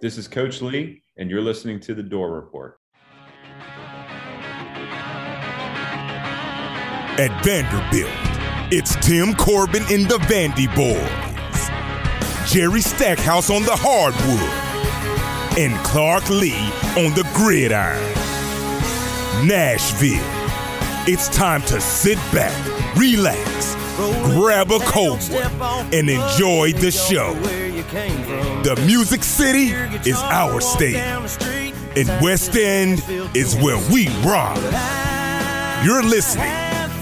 This is Coach Lea, and you're listening to The Dore Report. At Vanderbilt, it's Tim Corbin and the Vandy Boys, Jerry Stackhouse on the hardwood, and Clark Lea on the gridiron. Nashville, it's time to sit back, relax, grab a cold one, and enjoy the show. The Music City is our state, and West End is where we rock. You're listening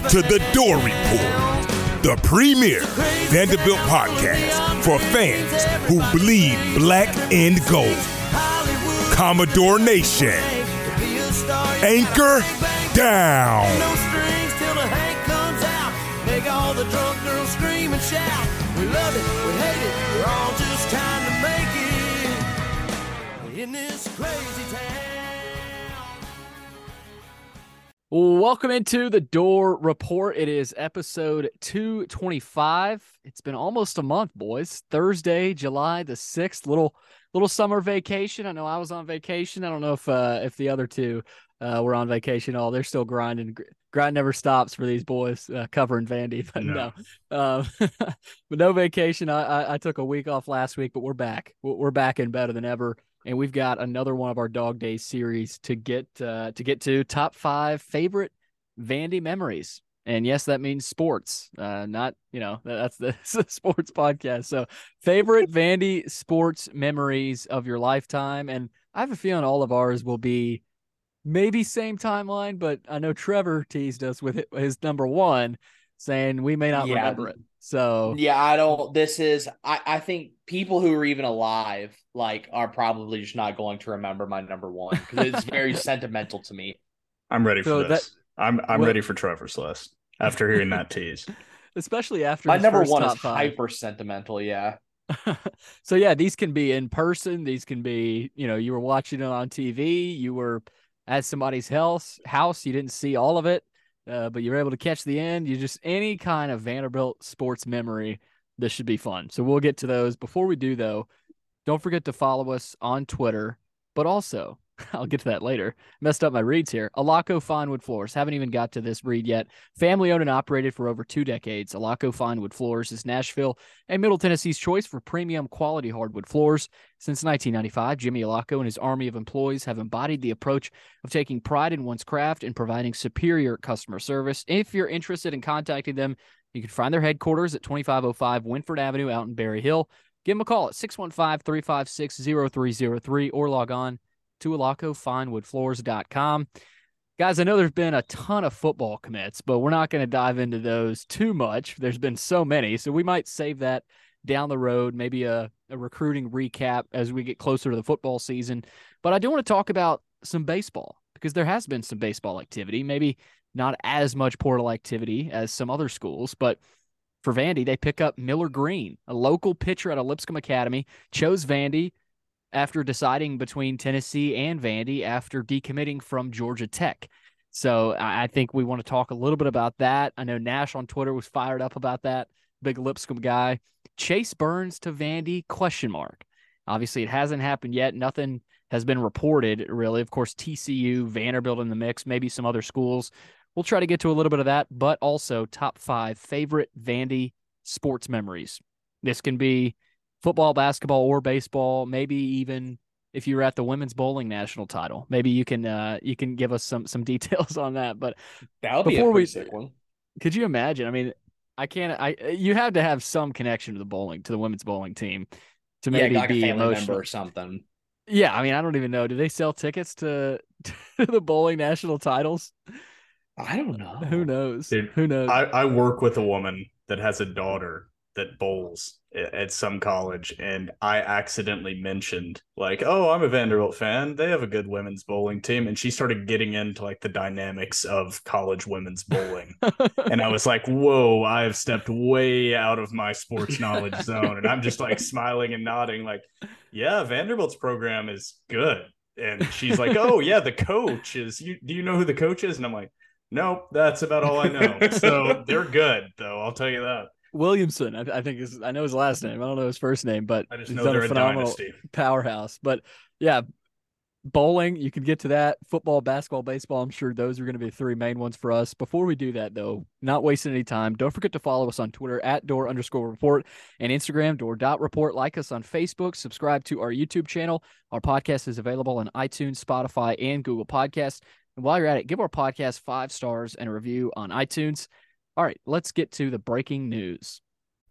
to The Dore Report, the premier Vanderbilt podcast for fans who bleed black and gold. Commodore Nation, anchor down. No strings till the Hank comes out. Make all the drunk girls scream and shout. We love it, we hate it, in this crazy town. Welcome into the Dore Report. It is episode 225. It's been almost a month, boys. Thursday, July the 6th. Little little summer vacation. I know I was on vacation. I don't know if uh if the other two uh were on vacation at all. They're still grinding. Gr- Grind never stops for these boys uh, covering Vandy, but no. Um, but no vacation. I, I I took a week off last week, but we're back. We're we're back and better than ever and we've got another one of our dog days series to get uh, to get to top five favorite vandy memories and yes that means sports uh, not you know that's the, sports podcast so favorite vandy sports memories of your lifetime and i have a feeling all of ours will be maybe same timeline but i know trevor teased us with his number one saying we may not Yeah. remember it so Yeah, I don't. This is. I. I think people who are even alive, like, are probably just not going to remember my number one because it's very sentimental to me. I'm ready for So this. I'm I'm Well- ready for Trevor's list after hearing that tease. especially after My his number first one is five. hyper sentimental. Yeah. so yeah, these can be in person. These can be, you know, you were watching it on TV. You were at somebody's house. House. You didn't see all of it, uh, but you were able to catch the end. You just any kind of Vanderbilt sports memory. This should be fun. So we'll get to those. Before we do though, don't forget to follow us on Twitter, but also. I'll get to that later. Messed up my reads here. Alaco Finewood Floors. Haven't even got to this read yet. Family owned and operated for over two decades. Alaco Finewood Floors is Nashville and Middle Tennessee's choice for premium quality hardwood floors. Since 1995, Jimmy Alaco and his army of employees have embodied the approach of taking pride in one's craft and providing superior customer service. If you're interested in contacting them, you can find their headquarters at 2505 Winford Avenue out in Berry Hill. Give them a call at 615 356 0303 or log on to alacofinewoodfloors.com. Guys, I know there's been a ton of football commits, but we're not going to dive into those too much. There's been so many, so we might save that down the road, maybe a, a recruiting recap as we get closer to the football season. But I do want to talk about some baseball because there has been some baseball activity, maybe not as much portal activity as some other schools, but for Vandy, they pick up Miller Green, a local pitcher at Lipscomb Academy, chose Vandy after deciding between Tennessee and Vandy after decommitting from Georgia Tech. So I think we want to talk a little bit about that. I know Nash on Twitter was fired up about that. Big Lipscomb guy. Chase Burns to Vandy? Question mark. Obviously, it hasn't happened yet. Nothing has been reported really. Of course, TCU, Vanderbilt in the mix, maybe some other schools. We'll try to get to a little bit of that, but also top five favorite Vandy sports memories. This can be football, basketball, or baseball. Maybe even if you were at the women's bowling national title. Maybe you can uh, you can give us some some details on that. But That would be a Before we- sick one. could you imagine? I mean, I can't. I you have to have some connection to the bowling to the women's bowling team to Yeah, maybe like a be family emotional. member or something. Yeah, I mean, I don't even know. Do they sell tickets to, to the bowling national titles? I don't know. Who knows? Dude, Who knows? I, I work with a woman that has a daughter that bowls at, at some college, and I accidentally mentioned like, "Oh, I'm a Vanderbilt fan. They have a good women's bowling team," and she started getting into like the dynamics of college women's bowling, and I was like, "Whoa, I have stepped way out of my sports knowledge zone," and I'm just like smiling and nodding, like, "Yeah, Vanderbilt's program is good." And she's like, "Oh yeah, the coach is. You do you know who the coach is?" And I'm like. Nope, that's about all I know. So they're good, though. I'll tell you that. Williamson, I, I think is I know his last name. I don't know his first name, but I just he's know done they're a a phenomenal dynasty. powerhouse. But yeah, bowling, you can get to that. Football, basketball, baseball. I'm sure those are going to be the three main ones for us. Before we do that, though, not wasting any time, don't forget to follow us on Twitter at dore underscore report and Instagram dore dot report. Like us on Facebook, subscribe to our YouTube channel. Our podcast is available on iTunes, Spotify, and Google Podcasts. And while you're at it, give our podcast five stars and a review on iTunes. All right, let's get to the breaking news.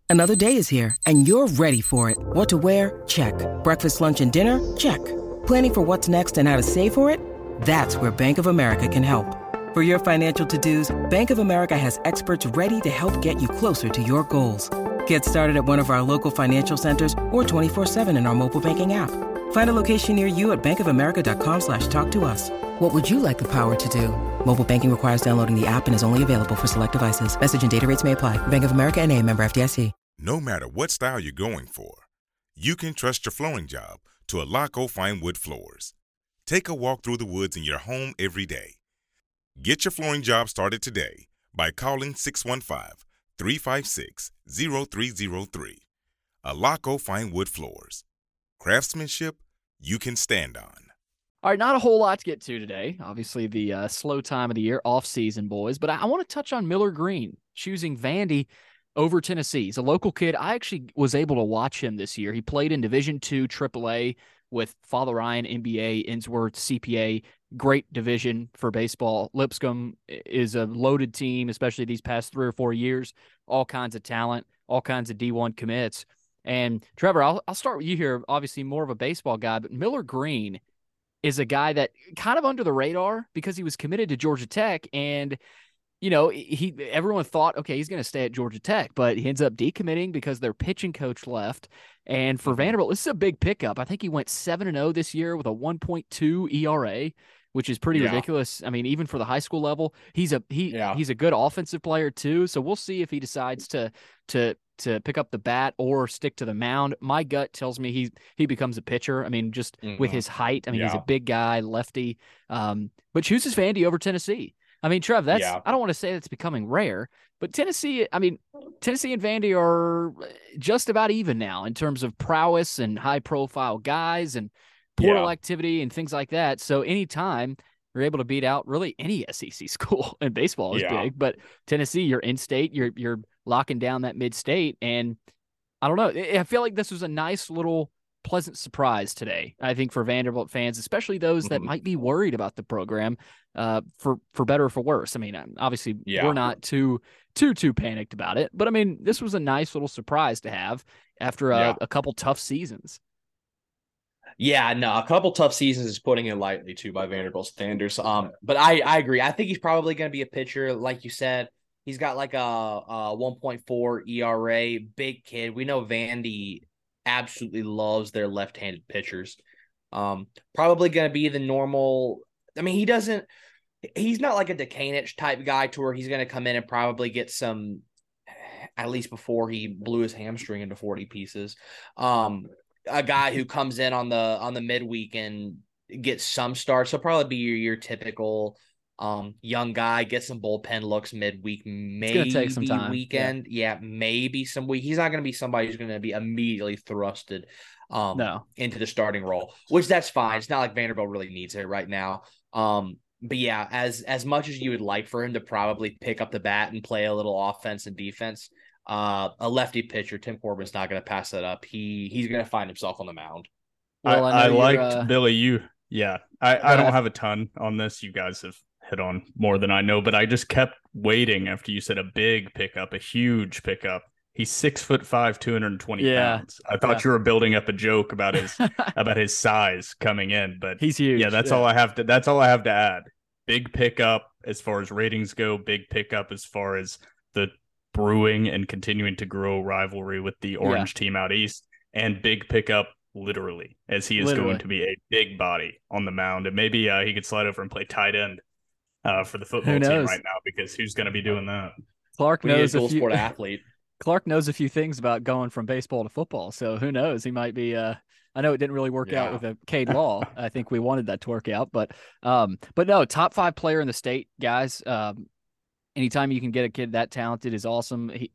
Another day is here, and you're ready for it. What to wear? Check. Breakfast, lunch, and dinner? Check. Planning for what's next and how to save for it? That's where Bank of America can help. For your financial to-dos, Bank of America has experts ready to help get you closer to your goals. Get started at one of our local financial centers or 24-7 in our mobile banking app. Find a location near you at bankofamerica.com slash talk to us. What would you like the power to do? Mobile banking requires downloading the app and is only available for select devices. Message and data rates may apply. Bank of America and a member FDIC. No matter what style you're going for, you can trust your flooring job to Alaco Fine Wood Floors. Take a walk through the woods in your home every day. Get your flooring job started today by calling 615 356 0303. Alaco Fine Wood Floors. Craftsmanship you can stand on. All right, not a whole lot to get to today. Obviously, the uh, slow time of the year, off season, boys. But I, I want to touch on Miller Green choosing Vandy over Tennessee. He's a local kid. I actually was able to watch him this year. He played in Division Two AAA with Father Ryan, MBA, Ensworth, CPA. Great division for baseball. Lipscomb is a loaded team, especially these past three or four years. All kinds of talent, all kinds of D1 commits. And Trevor, I'll, I'll start with you here. Obviously, more of a baseball guy, but Miller Green is a guy that kind of under the radar because he was committed to Georgia Tech and you know he everyone thought okay he's going to stay at Georgia Tech but he ends up decommitting because their pitching coach left. And for mm-hmm. Vanderbilt this is a big pickup. I think he went 7 and 0 this year with a 1.2 ERA which is pretty Yeah. ridiculous I mean even for the high school level he's a he Yeah. he's a good offensive player too so we'll see if he decides to to to pick up the bat or stick to the mound my gut tells me he he becomes a pitcher I mean just with Mhm. his height I mean he's a big guy lefty um but chooses Vandy over Tennessee I mean, Trev, that's Yeah. I don't want to say that's becoming rare, but Tennessee, I mean, Tennessee and Vandy are just about even now in terms of prowess and high profile guys and portal Yeah. activity and things like that. So anytime you're able to beat out really any SEC school and baseball is Yeah. big, but Tennessee, you're in state, you're you're locking down that mid state and I don't know. I feel like this was a nice little pleasant surprise today. I think for Vanderbilt fans, especially those that Mhm. might be worried about the program, uh, for for better or for worse. I mean, obviously Yeah. we're not too too too panicked about it, but I mean, this was a nice little surprise to have after a, Yeah. a couple tough seasons. Yeah, no, a couple tough seasons is putting it lightly too by Vanderbilt standards. Um, but I I agree. I think he's probably going to be a pitcher, like you said. He's got like a, a 1.4 ERA, big kid. We know Vandy absolutely loves their left-handed pitchers. Um, probably going to be the normal. I mean, he doesn't. He's not like a Dekanich type guy to where he's going to come in and probably get some, at least before he blew his hamstring into 40 pieces. Um, a guy who comes in on the on the midweek and gets some starts. He'll probably be your, your typical um young guy, get some bullpen looks midweek, maybe take some time, yeah. weekend. Yeah. maybe some week. He's not gonna be somebody who's gonna be immediately thrusted um No, into the starting role, which that's fine. It's not like Vanderbilt really needs it right now. Um, but yeah, as as much as you would like for him to probably pick up the bat and play a little offense and defense, uh, a lefty pitcher, Tim Corbin's not going to pass that up. He he's going to find himself on the mound. well, I, I, I, liked uh, Billy. You, yeah. I, I don't have a ton on this. You guys have hit on more than I know, but I just kept waiting after you said a big pickup, a huge pickup. He's six foot five, two hundred and twenty Yeah. pounds. I thought Yeah. you were building up a joke about his about his size coming in, but he's huge. yeah, that's all I have to. That's all I have to add. Big pickup as far as ratings go. Big pickup as far as the brewing and continuing to grow rivalry with the orange team out east, and big pickup literally as he is Literally. going to be a big body on the mound, and maybe uh, he could slide over and play tight end uh, for the football team right now because who's going to be doing that? Clark We a knows a dual few, sport athlete. Clark knows a few things about going from baseball to football. So who knows? He might be. Uh, I know it didn't really work out with a Cade Law. I think we wanted that to work out, but um, but no, top five player in the state, guys. Um, anytime you can get a kid that talented is awesome. He,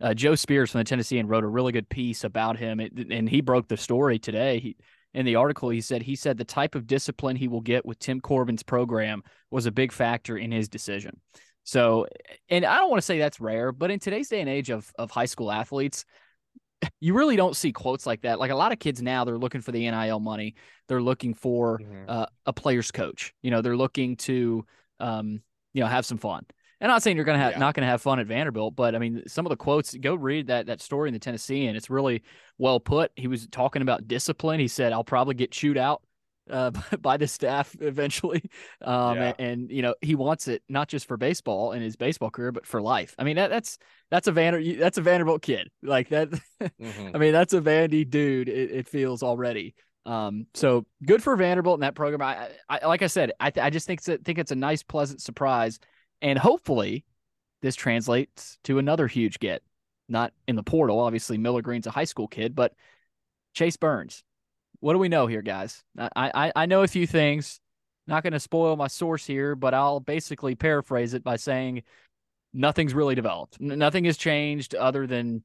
uh, Joe Spears from the Tennessean wrote a really good piece about him, it, and he broke the story today. He, in the article, he said he said the type of discipline he will get with Tim Corbin's program was a big factor in his decision. So, and I don't want to say that's rare, but in today's day and age of of high school athletes, you really don't see quotes like that. Like a lot of kids now, they're looking for the NIL money. They're looking for Mhm. uh, a player's coach. You know, they're looking to, um, you know, have some fun. And I'm not saying you're gonna have Yeah. not gonna have fun at Vanderbilt, but I mean, some of the quotes. Go read that that story in the Tennessee, and it's really well put. He was talking about discipline. He said, "I'll probably get chewed out." Uh, by the staff eventually, um, Yeah. and, and you know he wants it not just for baseball and his baseball career, but for life. I mean that that's that's a Vander that's a Vanderbilt kid like that. Mhm. I mean, that's a Vandy dude. It, it feels already. Um, so good for Vanderbilt in that program. I, I like I said, I, I just think think it's a nice, pleasant surprise, and hopefully, this translates to another huge get. Not in the portal, obviously. Miller Green's a high school kid, but Chase Burns. What do we know here, guys? I I, I know a few things. Not going to spoil my source here, but I'll basically paraphrase it by saying nothing's really developed. N- nothing has changed other than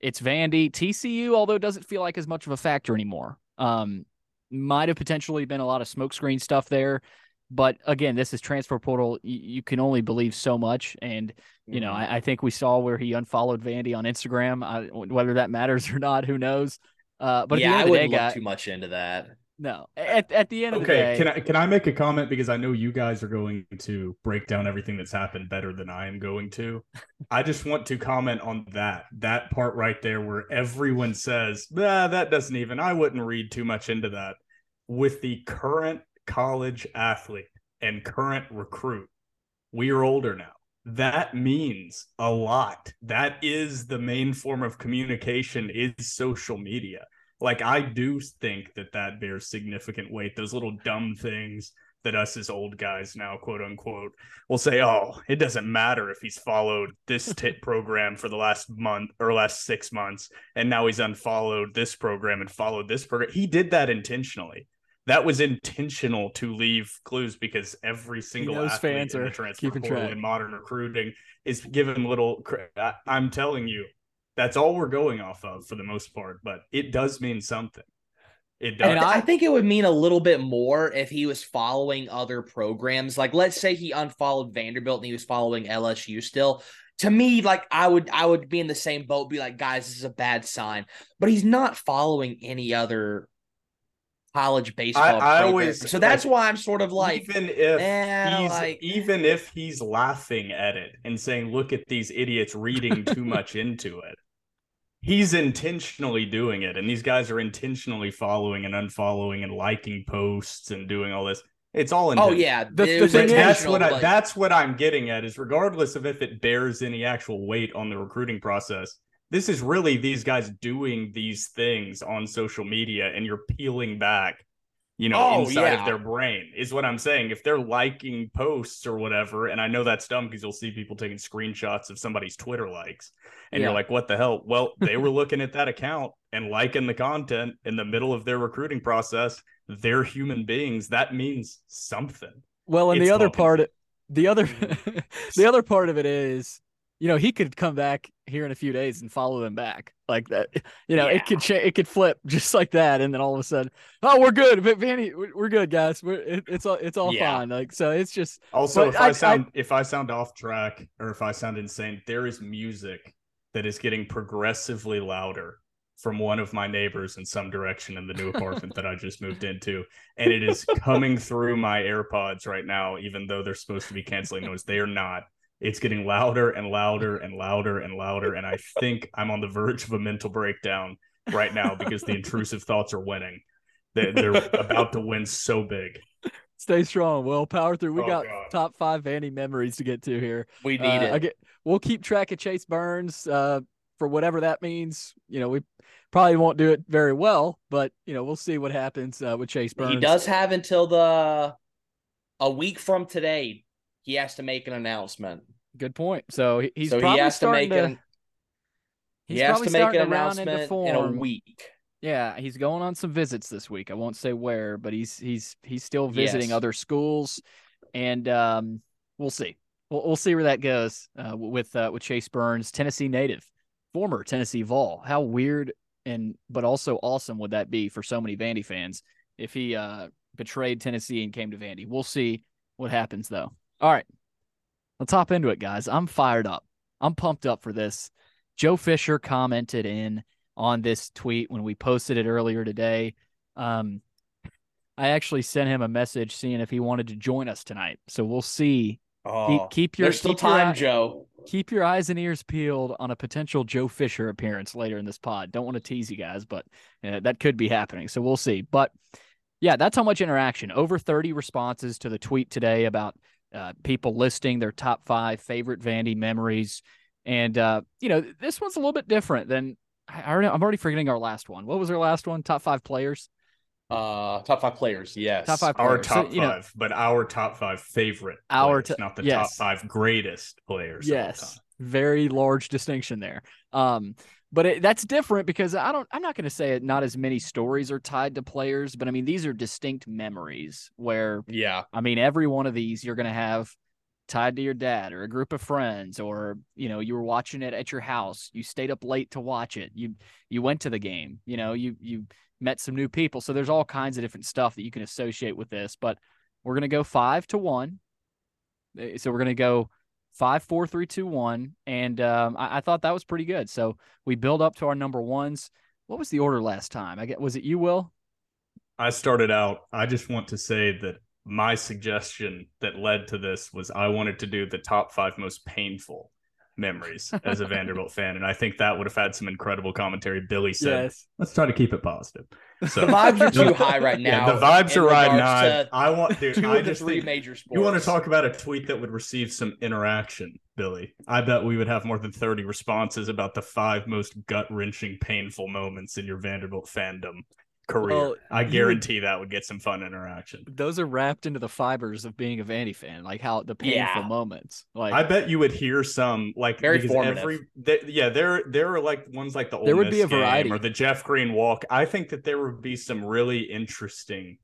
it's Vandy. TCU, although it doesn't feel like as much of a factor anymore. Um, might have potentially been a lot of smokescreen stuff there. But again, this is transfer portal. You, you can only believe so much. And, you know, Mhm. I, I think we saw where he unfollowed Vandy on Instagram. I, whether that matters or not, who knows? Uh, but yeah, at I the end of wouldn't day, look guy, too much into that. no. At, at the end of the day, Okay, can I can I make a comment because I know you guys are going to break down everything that's happened better than I am going to. I just want to comment on that that part right there where everyone says, "Nah, that doesn't even." I wouldn't read too much into that. With the current college athlete and current recruit, we are older now. That means a lot. That is the main form of communication is social media like I do think that that bears significant weight. Those little dumb things that us as old guys now, quote unquote, will say, "Oh, it doesn't matter if he's followed this tit program for the last month or last six months, and now he's unfollowed this program and followed this program." He did that intentionally. That was intentional to leave clues because every single knows athlete fans in are the transfer keeping portal track. in modern recruiting is given little. I- I'm telling you, that's all we're going off of for the most part, but it does mean something. It does. And I, think it would mean a little bit more if he was following other programs. Like, let's say he unfollowed Vanderbilt and he was following LSU still. To me, like I would, I would be in the same boat. Be like, guys, this is a bad sign. But he's not following any other college baseball. I program. always- so that's like, why I'm sort of like, even if eh, he's like- even if he's laughing at it and saying, "Look at these idiots reading too much into it," he's intentionally doing it, and these guys are intentionally following and unfollowing and liking posts and doing all this. It's all in. oh yeah, The- the thing that's what I, that's what I'm getting at is regardless of if it bears any actual weight on the recruiting process, this is really these guys doing these things on social media and you're peeling back, you know, Oh, inside yeah. of their brain is what I'm saying. If they're liking posts or whatever, and I know that's dumb because you'll see people taking screenshots of somebody's Twitter likes, and Yeah. you're like, what the hell? Well, they were looking at that account and liking the content in the middle of their recruiting process. They're human beings. That means something. Well, and It's the other part, the other, Mm-hmm. the other part of it is, you know, he could come back here in a few days and follow them back like that. You know, Yeah. it could cha- it could flip just like that, and then all of a sudden, oh, we're good, but Vanny, we're, we're good, guys. We're it, it's all it's all Yeah. fine. Like so, it's just Also, if I, I- I- sound if I sound off track or if I sound insane, there is music that is getting progressively louder from one of my neighbors in some direction in the new apartment that I just moved into, and it is coming through my AirPods right now, even though they're supposed to be canceling noise. They are not. It's getting louder and louder and louder and louder, and I think I'm on the verge of a mental breakdown right now because the intrusive thoughts are winning. They, they're about to win so big. stay strong. Well, power through. We Oh, got God. top five Vandy memories to get to here. we need Uh, it. again, we'll keep track of Chase Burns uh, for whatever that means. You know, we probably won't do it very well, but you know, we'll see what happens uh, with Chase Burns. He does have until the a week from today. He has to make an announcement. Good point. So he- he's so probably he has to starting make to. an he has to make an to round into announcement in a week. Yeah, he's going on some visits this week. I won't say where, but he's he's he's still visiting Yes. other schools, and um, we'll see. We'll, we'll see where that goes uh, with uh, with Chase Burns, Tennessee native. former Tennessee Vol. How weird and but also awesome would that be for so many Vandy fans if he uh, betrayed Tennessee and came to Vandy? We'll see what happens though. All right, let's hop into it, guys. I'm fired up. I'm pumped up for this. Joe Fisher commented in on this tweet when we posted it earlier today. Um, I actually sent him a message seeing if he wanted to join us tonight. So we'll see. Oh, keep, keep your there's still keep time, eye- Joe. keep your eyes and ears peeled on a potential Joe Fisher appearance later in this pod. Don't want to tease you guys, but uh, that could be happening. So we'll see. But yeah, that's how much interaction. Over 30 responses to the tweet today about uh, people listing their top five favorite Vandy memories. And, uh, you know, this one's a little bit different than I I already, I'm already forgetting our last one. What was our last one? Top five players? Uh, top five players. Yes. Top five Our players. So, top know, five, but our top five favorite. Our players, to- not the yes. top five greatest players. Yes, very large distinction there. Um, but it, that's different because I don't. I'm not going to say it. Not as many stories are tied to players, but I mean these are distinct memories. Where Yeah. I mean every one of these you're going to have tied to your dad or a group of friends, or you know you were watching it at your house. You stayed up late to watch it. You you went to the game. You know you you met some new people. So there's all kinds of different stuff that you can associate with this. But we're going to go five to one. Uh, So we're going to go five, four, three, two, one. And um, I, I thought that was pretty good. So we build up to our number ones. What was the order last time? I get was it you, Will? I started out. I just want to say that my suggestion that led to this was I wanted to do the top five most painful memories as a Vanderbilt fan, and I think that would have had some incredible commentary. Billy said, "Let's try to keep it positive." So The vibes are too high right now. Yeah, the vibes are riding regards high. I want, dude. Two I of the just three think major sports. you want to talk about a tweet that would receive some interaction, Billy. I bet we would have more than 30 responses about the five most gut wrenching, painful moments in your Vanderbilt fandom career. Well, I you would- guarantee that would get some fun interaction. Those are wrapped into the fibers of being a Vandy fan, like how the painful Yeah. moments. Like I bet you would hear some like Very because formative. every th- yeah there there are like ones like the Ole There would Miss be a variety. or the Jeff Green walk. I think that there would be some really interesting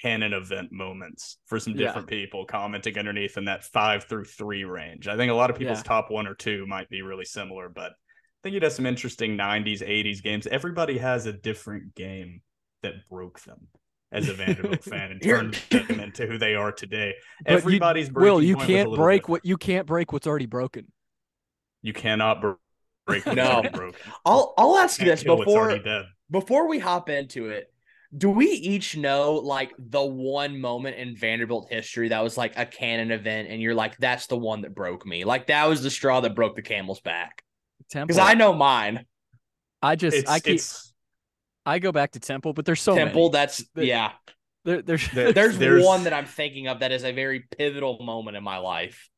canon event moments for some Yeah. different people commenting underneath in that five through three range. I think a lot of people's Yeah. top one or two might be really similar, but I think you'd have some interesting 90s, 80s games. Everybody has a different game that broke them as a Vanderbilt fan and turned them into who they are today. But you- Everybody's Will, you point can't break different. what you can't break what's already broken. You cannot br- break what's No. already broken. I'll I'll ask you this before before we hop into it. Do we each know like the one moment in Vanderbilt history that was like a canon event, and you're like, "That's the one that broke me." Like that was the straw that broke the camel's back. Because I know mine. I just It's, I keep it's I go back to Temple, but there's so Temple. many. That's The- yeah. There, there's There- There's, There's- one that I'm thinking of that is a very pivotal moment in my life.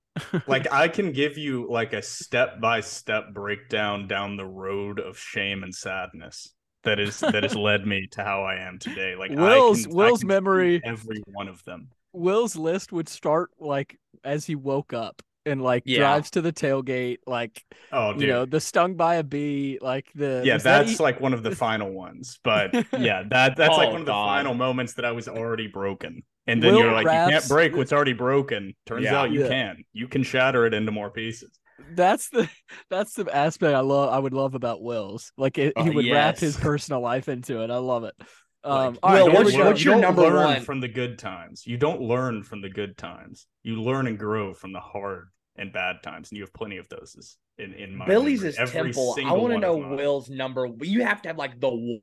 like I can give you like a step by step breakdown down the road of shame and sadness that is that has led me to how I am today. Like I Will's- can- I Will's can memory- every one of them. Will's list would start like as he woke up and like Yeah. drives to the tailgate, like Oh, dude. you know, the stung by a bee, like the yeah, was that that's e- like one of the final ones. But yeah, that that's like one of the God. final moments that I was already broken. And then Will you're like, you can't break what's already broken. Turns Yeah. out you Yeah. can. You can shatter it into more pieces. that's the that's the aspect I love. I would love about Will's. Like it, he Oh, would wrap his personal life into it. I love it. Um, Like, all right, Will, you here don't what's- learn- what's your don't number learn one? from the good times. You don't learn from the good times. You learn and grow from the hard and bad times, and you have plenty of those in in my Billy's memory. is Every Temple. I want to know. Will's number. You have to have like the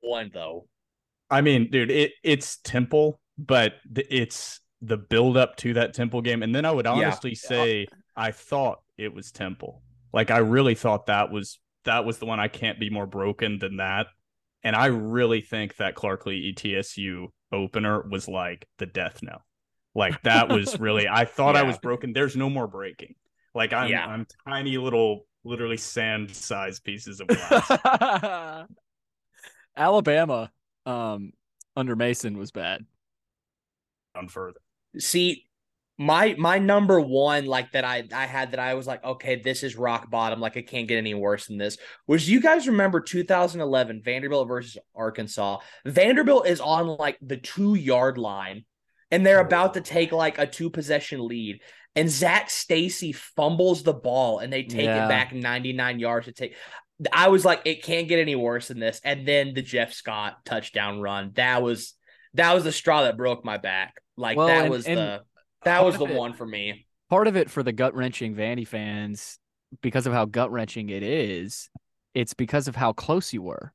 one though. I mean, dude, it it's Temple, but th- it's the build up to that Temple game, and then I would Yeah. honestly say I thought it was Temple. Like I really thought that was that was the one. I can't be more broken than that. And I really think that Clark Lea E ETSU opener was like the death knell. Like that was really. I thought I was broken. There's no more breaking. Like I'm Yeah. I'm tiny little, literally sand sized pieces of glass. Alabama, um, under Mason was bad. on further. See, my my number one like that I I had that I was like, okay, this is rock bottom. Like it can't get any worse than this. Was you guys remember 2011 Vanderbilt versus Arkansas? Vanderbilt is on like the two yard line, and they're about to take like a two possession lead. And Zac Stacy fumbles the ball, and they take Yeah. it back 99 yards to take. I was like, it can't get any worse than this. And then the Jeff Scott touchdown run. That was that was the straw that broke my back. Like Well, that and- was and the that was the it- one for me. part of it for the gut wrenching Vandy fans, because of how gut wrenching it is, it's because of how close you were.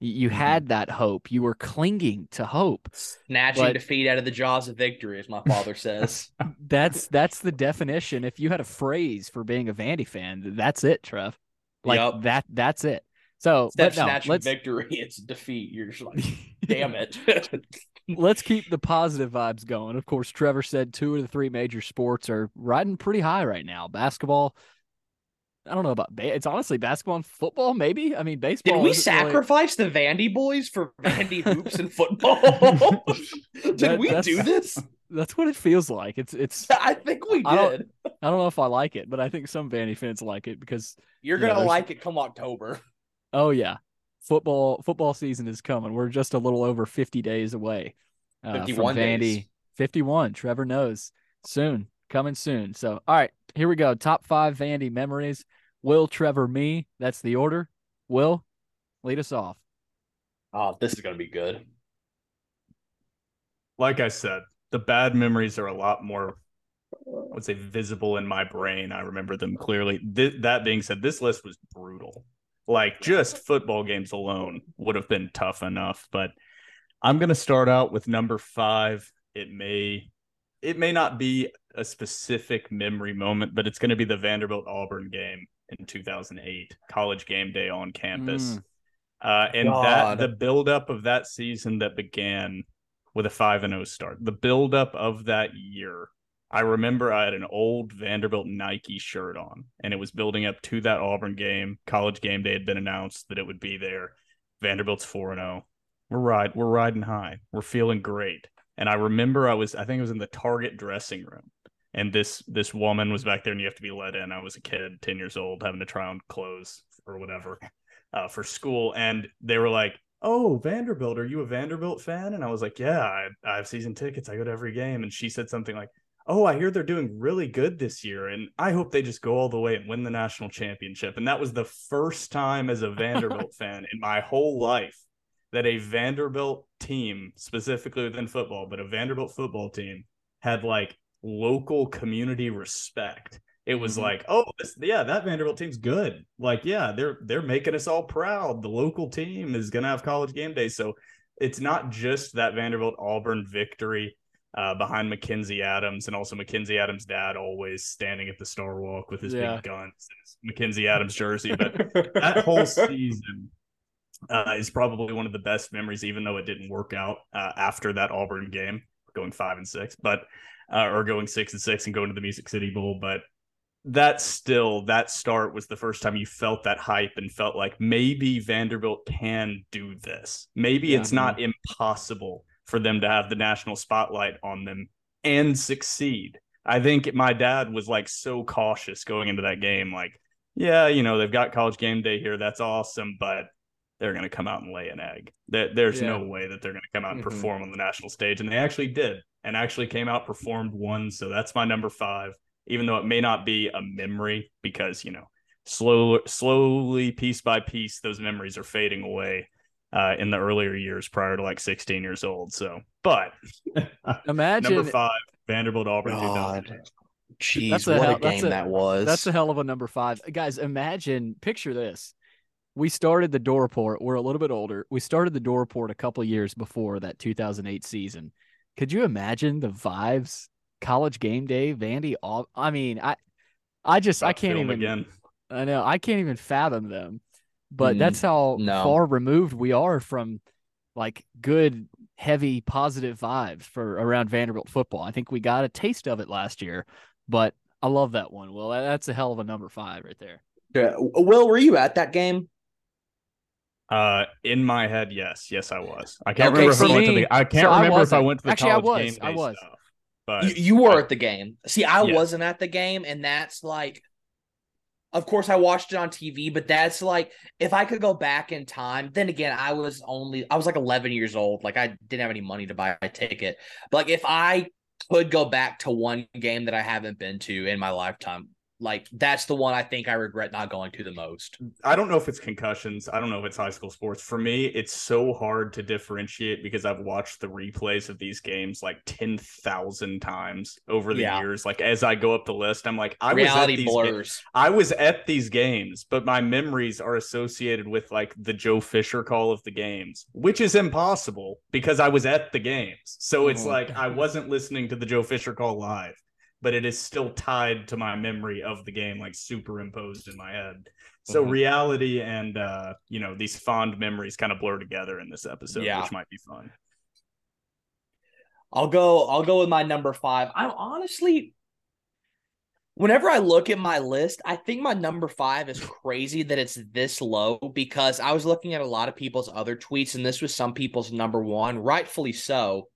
You Mm-hmm. had that hope. You were clinging to hope. Snatching But- defeat out of the jaws of victory, as my father says. That's that's the definition. If you had a phrase for being a Vandy fan, that's it, Trev. Like Yup. that. That's it. So, of no, snatching let's victory, it's defeat. You're just like, damn it. let's keep the positive vibes going. Of course, Trevor said two of the three major sports are riding pretty high right now. Basketball. I don't know about ba- it's honestly basketball and football. Maybe I mean baseball. Did we isn't really- sacrifice the Vandy boys for Vandy hoops and football? Did That- we do this? That's what it feels like. It's it's. I think we I don't- did. I don't know if I like it, but I think some Vandy fans like it because You're gonna there's- like it come October. oh yeah, football football season is coming. We're just a little over fifty days away. Uh, from 51 Vandy. days. Fifty-one. Trevor knows soon, coming soon. So all right, here we go. Top five Vandy memories. Will Trevor me? That's the order. Will, lead us off. Oh, this is gonna be good. like I said, the bad memories are a lot more, I would say, visible in my brain. I remember them clearly. Th- that being said, this list was brutal. Like just football games alone would have been tough enough. But I'm gonna start out with number five. It may, it may not be a specific memory moment, but it's going to be the Vanderbilt Auburn game in 2008, college game day on campus. Mm. Uh, and God. that the buildup of that season that began with a five and zero start, the buildup of that year. I remember I had an old Vanderbilt Nike shirt on, and it was building up to that Auburn game. College game day had been announced that it would be there. Vanderbilt's four and zero. We're ride, we're riding high. We're feeling great. And I remember I was, I think it was in the Target dressing room, and this this woman was back there, and you have to be let in. I was a kid, ten years old, having to try on clothes or whatever uh, for school, and they were like, "Oh, Vanderbilt, are you a Vanderbilt fan?" And I was like, "Yeah, I, I have season tickets. I go to every game." And she said something like, "Oh, I hear they're doing really good this year, and I hope they just go all the way and win the national championship." And that was the first time as a Vanderbilt fan in my whole life that a Vanderbilt team, specifically within football, but a Vanderbilt football team, had like local community respect. It was Mhm. like, oh, this, yeah, that Vanderbilt team's good. Like, yeah, they're they're making us all proud. The local team is gonna have college game day, so it's not just that Vanderbilt Auburn victory uh, behind Mackenzi Adams and also Mackenzi Adams' dad always standing at the Star Walk with his Yeah. big guns and Mackenzi Adams jersey, but that whole season uh, is probably one of the best memories, even though it didn't work out uh, after that Auburn game, going five and six, but uh, or going six and six and going to the Music City Bowl. But that still, that start was the first time you felt that hype and felt like maybe Vanderbilt can do this. Maybe Yeah. it's not impossible for them to have the national spotlight on them and succeed. I think my dad was like so cautious going into that game, like, yeah, you know, they've got college game day here. That's awesome, but they're going to come out and lay an egg. There, there's Yeah. no way that they're going to come out and Mhm. perform on the national stage. And they actually did and actually came out, performed one. So that's my number five, even though it may not be a memory because, you know, slow, slowly, piece by piece, those memories are fading away uh, in the earlier years prior to like 16 years old. So, but Imagine number five, Vanderbilt Auburn. God. 2000. Jeez, That's a what hell- a that's game a- that was. That's a hell of a number five. Guys, imagine, picture this. We started the Dore Report. We're a little bit older. We started the Dore Report a couple years before that 2008 season. Could you imagine the vibes? College game day, Vandy. All I mean, I, I just I can't even. again. I know I can't even fathom them. But Mm, that's how no. far removed we are from like good, heavy, positive vibes for around Vanderbilt football. I think we got a taste of it last year, but I love that one. Well, that's a hell of a number five right there. Yeah. Will, were you at that game? Uh, in my head, yes, yes, I was. I can't Okay, remember if I went to the. I can't so I remember if I went to the Actually, I was. game I was. stuff. But You, you were I- at the game. See, I Yeah. wasn't at the game, and that's like, of course, I watched it on TV, but that's like, if I could go back in time, then again, I was only, I was like 11 years old. Like, I didn't have any money to buy a ticket. But like, if I could go back to one game that I haven't been to in my lifetime, like that's the one I think I regret not going to the most. I don't know if it's concussions. I don't know if it's high school sports. For me, it's so hard to differentiate because I've watched the replays of these games like 10,000 times over the Yeah. years. Like as I go up the list, I'm like, I was at Reality these ga- I was at these games, but my memories are associated with like the Joe Fisher call of the games, which is impossible because I was at the games. So it's Mhm. like I wasn't listening to the Joe Fisher call live, but it is still tied to my memory of the game, like superimposed in my head. So Mhm. reality and uh, you know, these fond memories kind of blur together in this episode, Yeah. which might be fun. I'll go I'll go with my number 5. I'm honestly whenever I look at my list, I think my number 5 is crazy that it's this low because I was looking at a lot of people's other tweets and this was some people's number 1, rightfully so.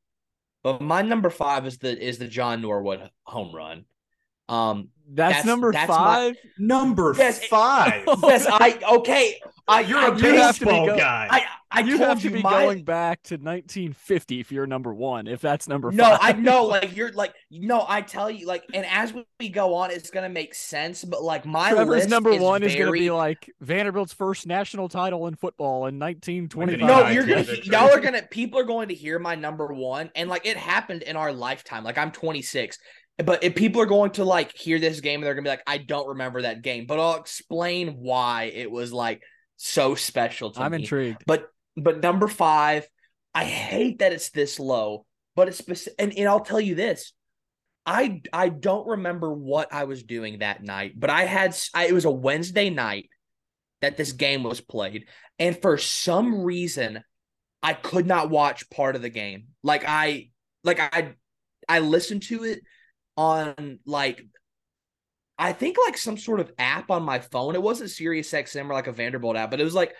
But my number 5 is the is the John Norwood home run. Um That's, That's- number that's my- five. Number Yes, five. yes, I okay. I You're I a do- have to be baseball go- guy. I I you told have to you be my, going back to 1950 if you're number one. If that's number No, five. I know, like you're like no, I tell you, like, and as we go on, it's gonna make sense. But like my Trevor's list number is one is going to be like Vanderbilt's first national title in football in 1925. No, you're gonna y'all are gonna people are going to hear my number one, and like it happened in our lifetime. Like I'm 26, but if people are going to like hear this game and they're gonna be like, I don't remember that game, but I'll explain why it was like so special to I'm me. intrigued. But but number five, I hate that it's this low, but it's speci- and, and I'll tell you this. I I don't remember what I was doing that night, but I had I, it was a Wednesday night that this game was played, and for some reason, I could not watch part of the game. Like I like I I listened to it on like I think like some sort of app on my phone. It wasn't Sirius XM or like a Vanderbilt app, but it was like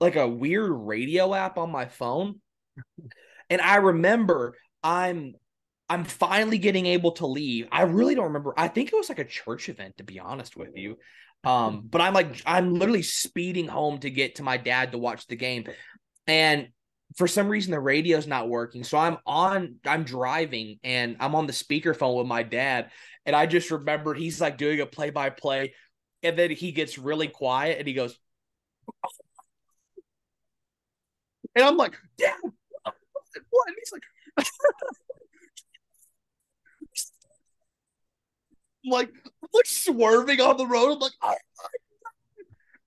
like a weird radio app on my phone. And I remember I'm I'm finally getting able to leave. I really don't remember. I think it was like a church event to be honest with you. Um but I'm like I'm literally speeding home to get to my dad to watch the game. And for some reason the radio's not working. So I'm on I'm driving and I'm on the speakerphone with my dad and I just remember he's like doing a play by play and then he gets really quiet and he goes and I'm like, Dad, what? And he's like, I'm like, I'm like swerving on the road. I'm like, "Oh,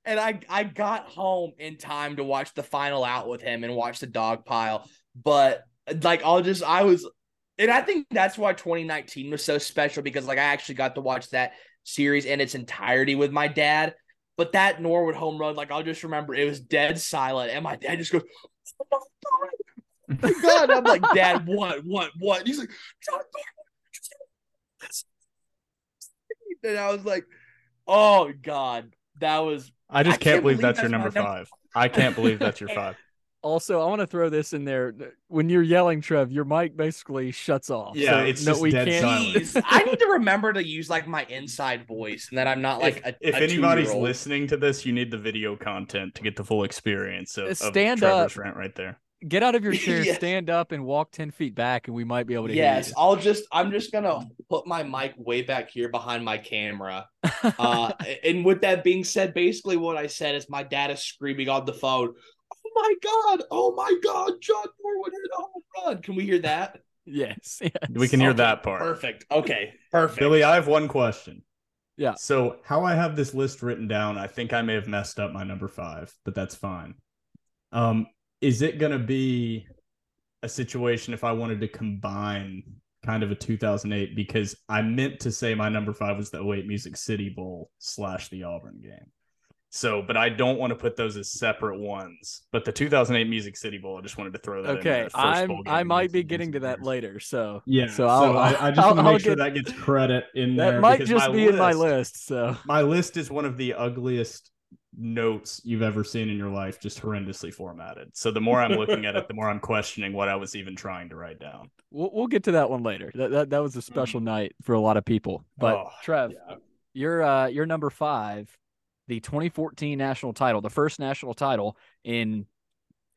and I I got home in time to watch the final out with him and watch the dog pile. But like, I'll just I was, and I think that's why 2019 was so special because like I actually got to watch that series in its entirety with my dad. But that Norwood home run, like I'll just remember it was dead silent, and my dad just goes, "Oh god!" I'm like, Dad, what, what, what? He's like, and I was like, oh God, that was I just I can't, can't believe believe that's your number number- five. I can't believe that's your five. Also, I want to throw this in there. When you're yelling, Trev, your mic basically shuts off. Yeah, So, it's no, just we dead can't. Jeez, I need to remember to use like my inside voice and that I'm not like if, a if a anybody's two-year-old. listening to this, you need the video content to get the full experience of, of Stand Trevor's up. rant right there. Get out of your chair, Yes. stand up, and walk ten feet back, and we might be able to Yes, hear I'll just I'm just gonna put my mic way back here behind my camera. Uh, and with that being said, basically what I said is my dad is screaming on the phone. Oh my god! Oh my god! John Norwood hit a home run. Can we hear that? Yes, yes. We can hear Okay, that part. Perfect. Okay. Perfect. Billy, I have one question. Yeah. So, how I have this list written down, I think I may have messed up my number five, but that's fine. Um, is it going to be a situation if I wanted to combine kind of a 2008? Because I meant to say my number five was the 08 Music City Bowl slash the Auburn game. So, but I don't want to put those as separate ones. But the 2008 Music City Bowl, I just wanted to throw that. in Okay, I'm. I might be getting to years. that later. So Yeah, So I'll- I, I just want to make I'll sure get- that gets credit in there. that might just be in my list. So My list is one of the ugliest notes you've ever seen in your life, just horrendously formatted. So the more I'm looking at it, the more I'm questioning what I was even trying to write down. we'll we'll get to that one later. That that, that was a special night for a lot of people. But Oh, Trev, yeah. you're uh you're number five, the 2014 national title, the first national title in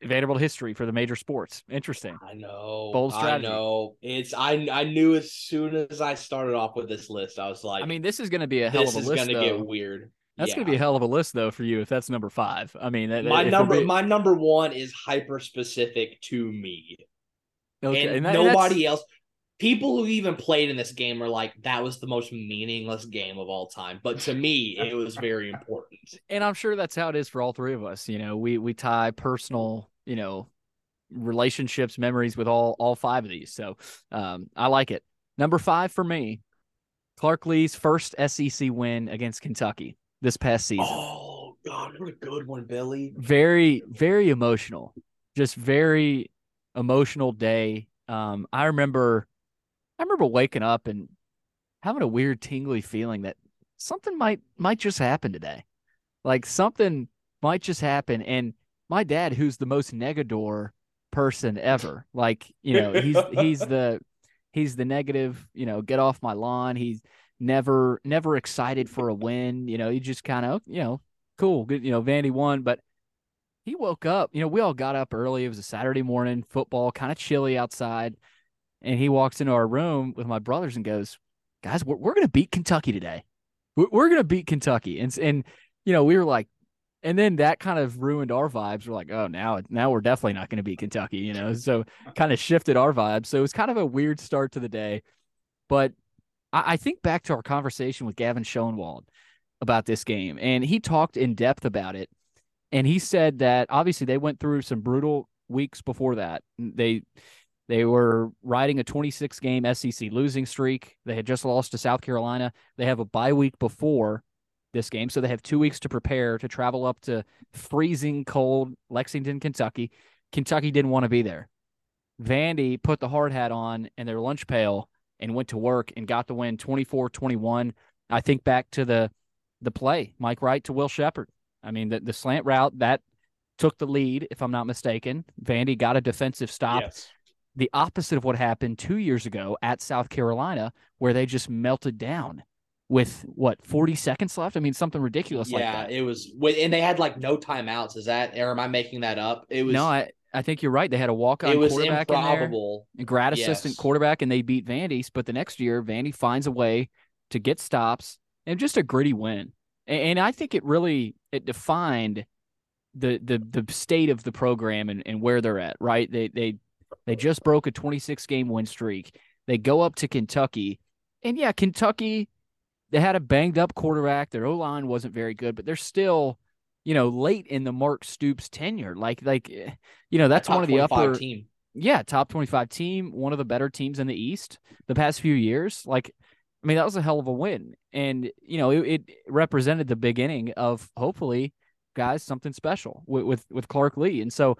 Vanderbilt history for the major sports. Interesting. I know. Bold I strategy. know. It's I I knew as soon as I started off with this list, I was like, I mean, this is going to be a hell this of a is gonna get weird. That's Yeah. going to be a hell of a list, though, for you if that's number five. I mean, that, my number. being- My number one is hyper specific to me, okay, and, and that- and that's- nobody else. People who even played in this game are like, that was the most meaningless game of all time. But to me, it was very important. and I'm sure that's how it is for all three of us. You know, we we tie personal, you know, relationships, memories with all all five of these. So um, I like it. Number five for me, Clark Lea's first SEC win against Kentucky this past season. Oh God, what a good one, Billy. Very very emotional, just very emotional day. Um, I remember, I remember waking up and having a weird tingly feeling that something might might just happen today. Like something might just happen. And my dad, who's the most negador person ever, like, you know, he's he's the he's the negative, you know, get off my lawn. He's never never excited for a win. You know, he just kind of, oh, you know, cool, good, you know, Vandy won, but he woke up, you know, we all got up early. It was a Saturday morning, football, kind of chilly outside. And he walks into our room with my brothers and goes, guys, we're, we're to beat Kentucky today. We're, we're to beat Kentucky. And, and, you know, we were like, and then that kind of ruined our vibes. We're like, oh, now, now we're definitely not going to beat Kentucky, you know? So kind of shifted our vibes. So it was kind of a weird start to the day. But I, I think back to our conversation with Gavin Schoenwald about this game, and he talked in depth about it. And he said that obviously they went through some brutal weeks before that. They they were riding a 26 game SEC losing streak. They had just lost to South Carolina. They have a bye week before this game, so they have two weeks to prepare to travel up to freezing cold Lexington, Kentucky. Kentucky didn't want to be there. Vandy put the hard hat on and their lunch pail and went to work and got the win 24-21. I think back to the the play, Mike Wright to Will Sheppard. I mean, the, the slant route that took the lead, if I'm not mistaken. Vandy got a defensive stop. Yes. The opposite of what happened two years ago at South Carolina, where they just melted down with what 40 seconds left. I mean, something ridiculous like yeah, that. it was. And they had like no timeouts. Is that, or am I making that up? It was. no, I, I think you're right. They had a walk on quarterback in there. improbable. a grad assistant Yes. quarterback, and they beat Vandy's. But the next year, Vandy finds a way to get stops and just a gritty win. And, and I think it really it defined the the the state of the program and, and where they're at. Right? They they they just broke a 26 game win streak. They go up to Kentucky, and yeah, Kentucky they had a banged up quarterback. Their O line wasn't very good, but they're still. You know, late in the Mark Stoops tenure, like like, eh, you know, that's one of the 25 upper team. yeah, top 25 team, one of the better teams in the East the past few years. Like, I mean, that was a hell of a win. And, you know, it, it represented the beginning of hopefully, guys, something special with, with, with Clark Lea. And so,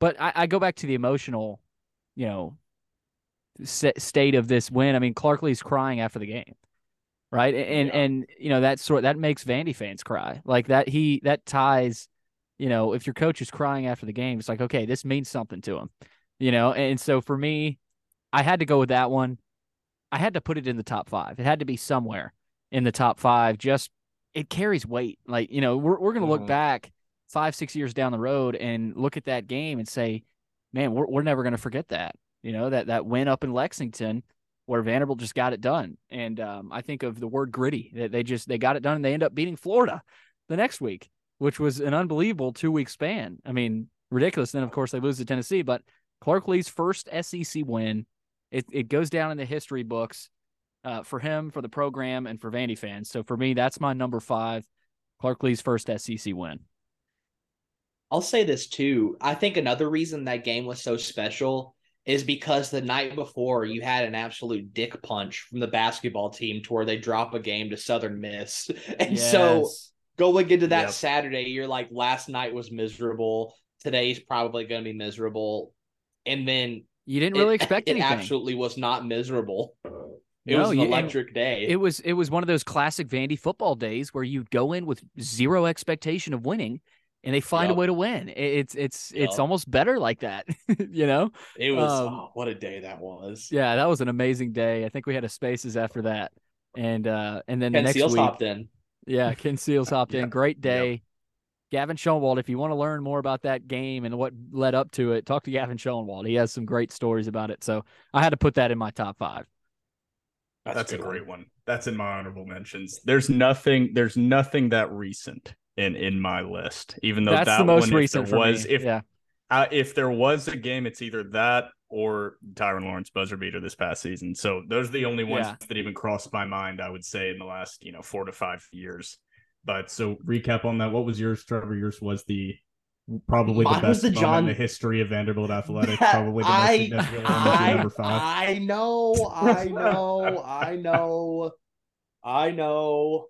but I, I go back to the emotional, you know, s- state of this win. I mean, Clark Lea's crying after the game. Right. And, Yeah. and, you know, that sort that makes Vandy fans cry like that. He, that ties, you know, if your coach is crying after the game, it's like, okay, this means something to him you know and so for me i had to go with that one i had to put it in the top five it had to be somewhere in the top five just it carries weight like you know we're, we're going to look Mhm. back five six years down the road and look at that game and say man we're, we're never going to forget that you know that that win up in lexington where vanderbilt just got it done and um, i think of the word gritty that they just they got it done and they end up beating florida the next week which was an unbelievable two week span i mean ridiculous then of course they lose to tennessee but Clark Lea's first SEC win. It it goes down in the history books uh, for him, for the program, and for Vandy fans. So for me, that's my number five. Clark Lea's first SEC win. I'll say this too. I think another reason that game was so special is because the night before you had an absolute dick punch from the basketball team to where they drop a game to Southern Miss. And so Yes. going into that Yep. Saturday, you're like, last night was miserable. Today's probably going to be miserable. And then you didn't really it, expect it anything. absolutely was not miserable. It No, was an electric day. It was it was one of those classic Vandy football days where you go in with zero expectation of winning, and they find Yup. a way to win. It- It's it's it's almost better like that, you know. It was um, oh, what a day that was. Yeah, that was an amazing day. I think we had a spaces after that, and uh and then the next Seals week, hopped in. Yeah, Ken Seals hopped in. Great day. Gavin Schoenwald, if you want to learn more about that game and what led up to it, talk to Gavin Schoenwald. He has some great stories about it. So I had to put that in my top five. That's, a, great one. That's in my honorable mentions. There's nothing. There's nothing that recent in in my list. Even though That's that the most one, recent there was me. if yeah. uh, if there was a game, it's either that or Tyron Lawrence buzzer beater this past season. So those are the only ones Yeah. that even crossed my mind. I would say in the last you know four to five years. But so recap on that. What was yours, Trevor? Yours was the probably Mine the best the moment John- in the history of Vanderbilt athletics. Probably the most I, significant I, number five. I know, I know, I know, I know.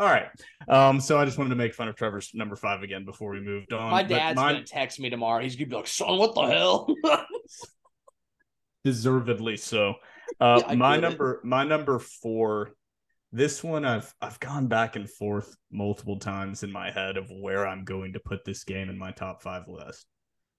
All right. Um, so I just wanted to make fun of Trevor's number five again before we moved on. My dad's mine- gonna text me tomorrow. He's gonna be like, "Son, what the hell?" deservedly so. Uh, Yeah, my get it. number, my number four. This one, I've I've gone back and forth multiple times in my head of where I'm going to put this game in my top five list.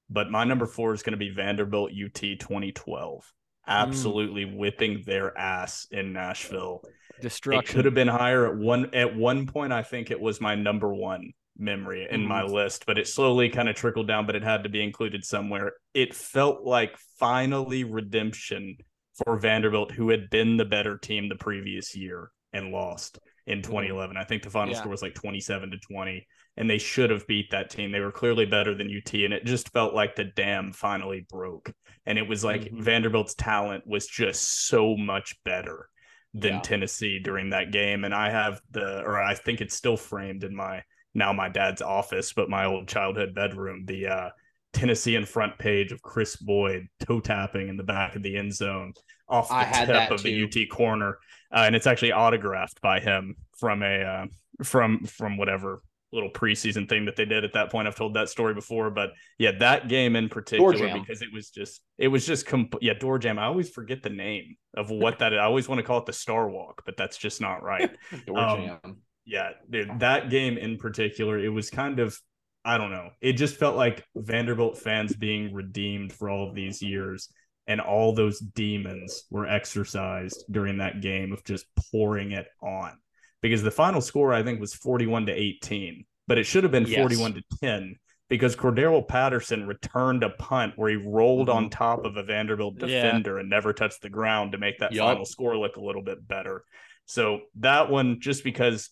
But my number four is going to be Vanderbilt UT 2012. Mm. Absolutely whipping their ass in Nashville. Destruction. It could have been higher at one at one point. I think it was my number one memory in my mm-hmm. list, but it slowly kind of trickled down. But it had to be included somewhere. It felt like finally redemption for Vanderbilt, who had been the better team the previous year and lost in mm-hmm. 2011. I think the final Yeah. score was like 27 to 20, and they should have beat that team. They were clearly better than UT, and it just felt like the dam finally broke. And it was like Mhm. Vanderbilt's talent was just so much better than Yeah. Tennessee during that game. And I have the, or I think it's still framed in my now my dad's office, but my old childhood bedroom, the uh, Tennessee in front page of Chris Boyd toe tapping in the back of the end zone off the I tip of the. UT corner, uh, and it's actually autographed by him from a uh, from from whatever little preseason thing that they did at that point. I've told that story before, but yeah, that game in particular because it was just it was just comp- yeah door jam. I always forget the name of what that is. I always want to call it the Star Walk, but that's just not right. Door Um, jam. Yeah, dude, that game in particular, it was kind of I don't know. It just felt like Vanderbilt fans being redeemed for all of these years and all those demons were exercised during that game of just pouring it on. Because the final score I think was 41 to 18, but it should have been Yes. 41 to 10 because Cordarrelle Patterson returned a punt where he rolled on mm-hmm. top of a Vanderbilt Yeah. defender and never touched the ground to make that Yup. final score look a little bit better. So that one, just because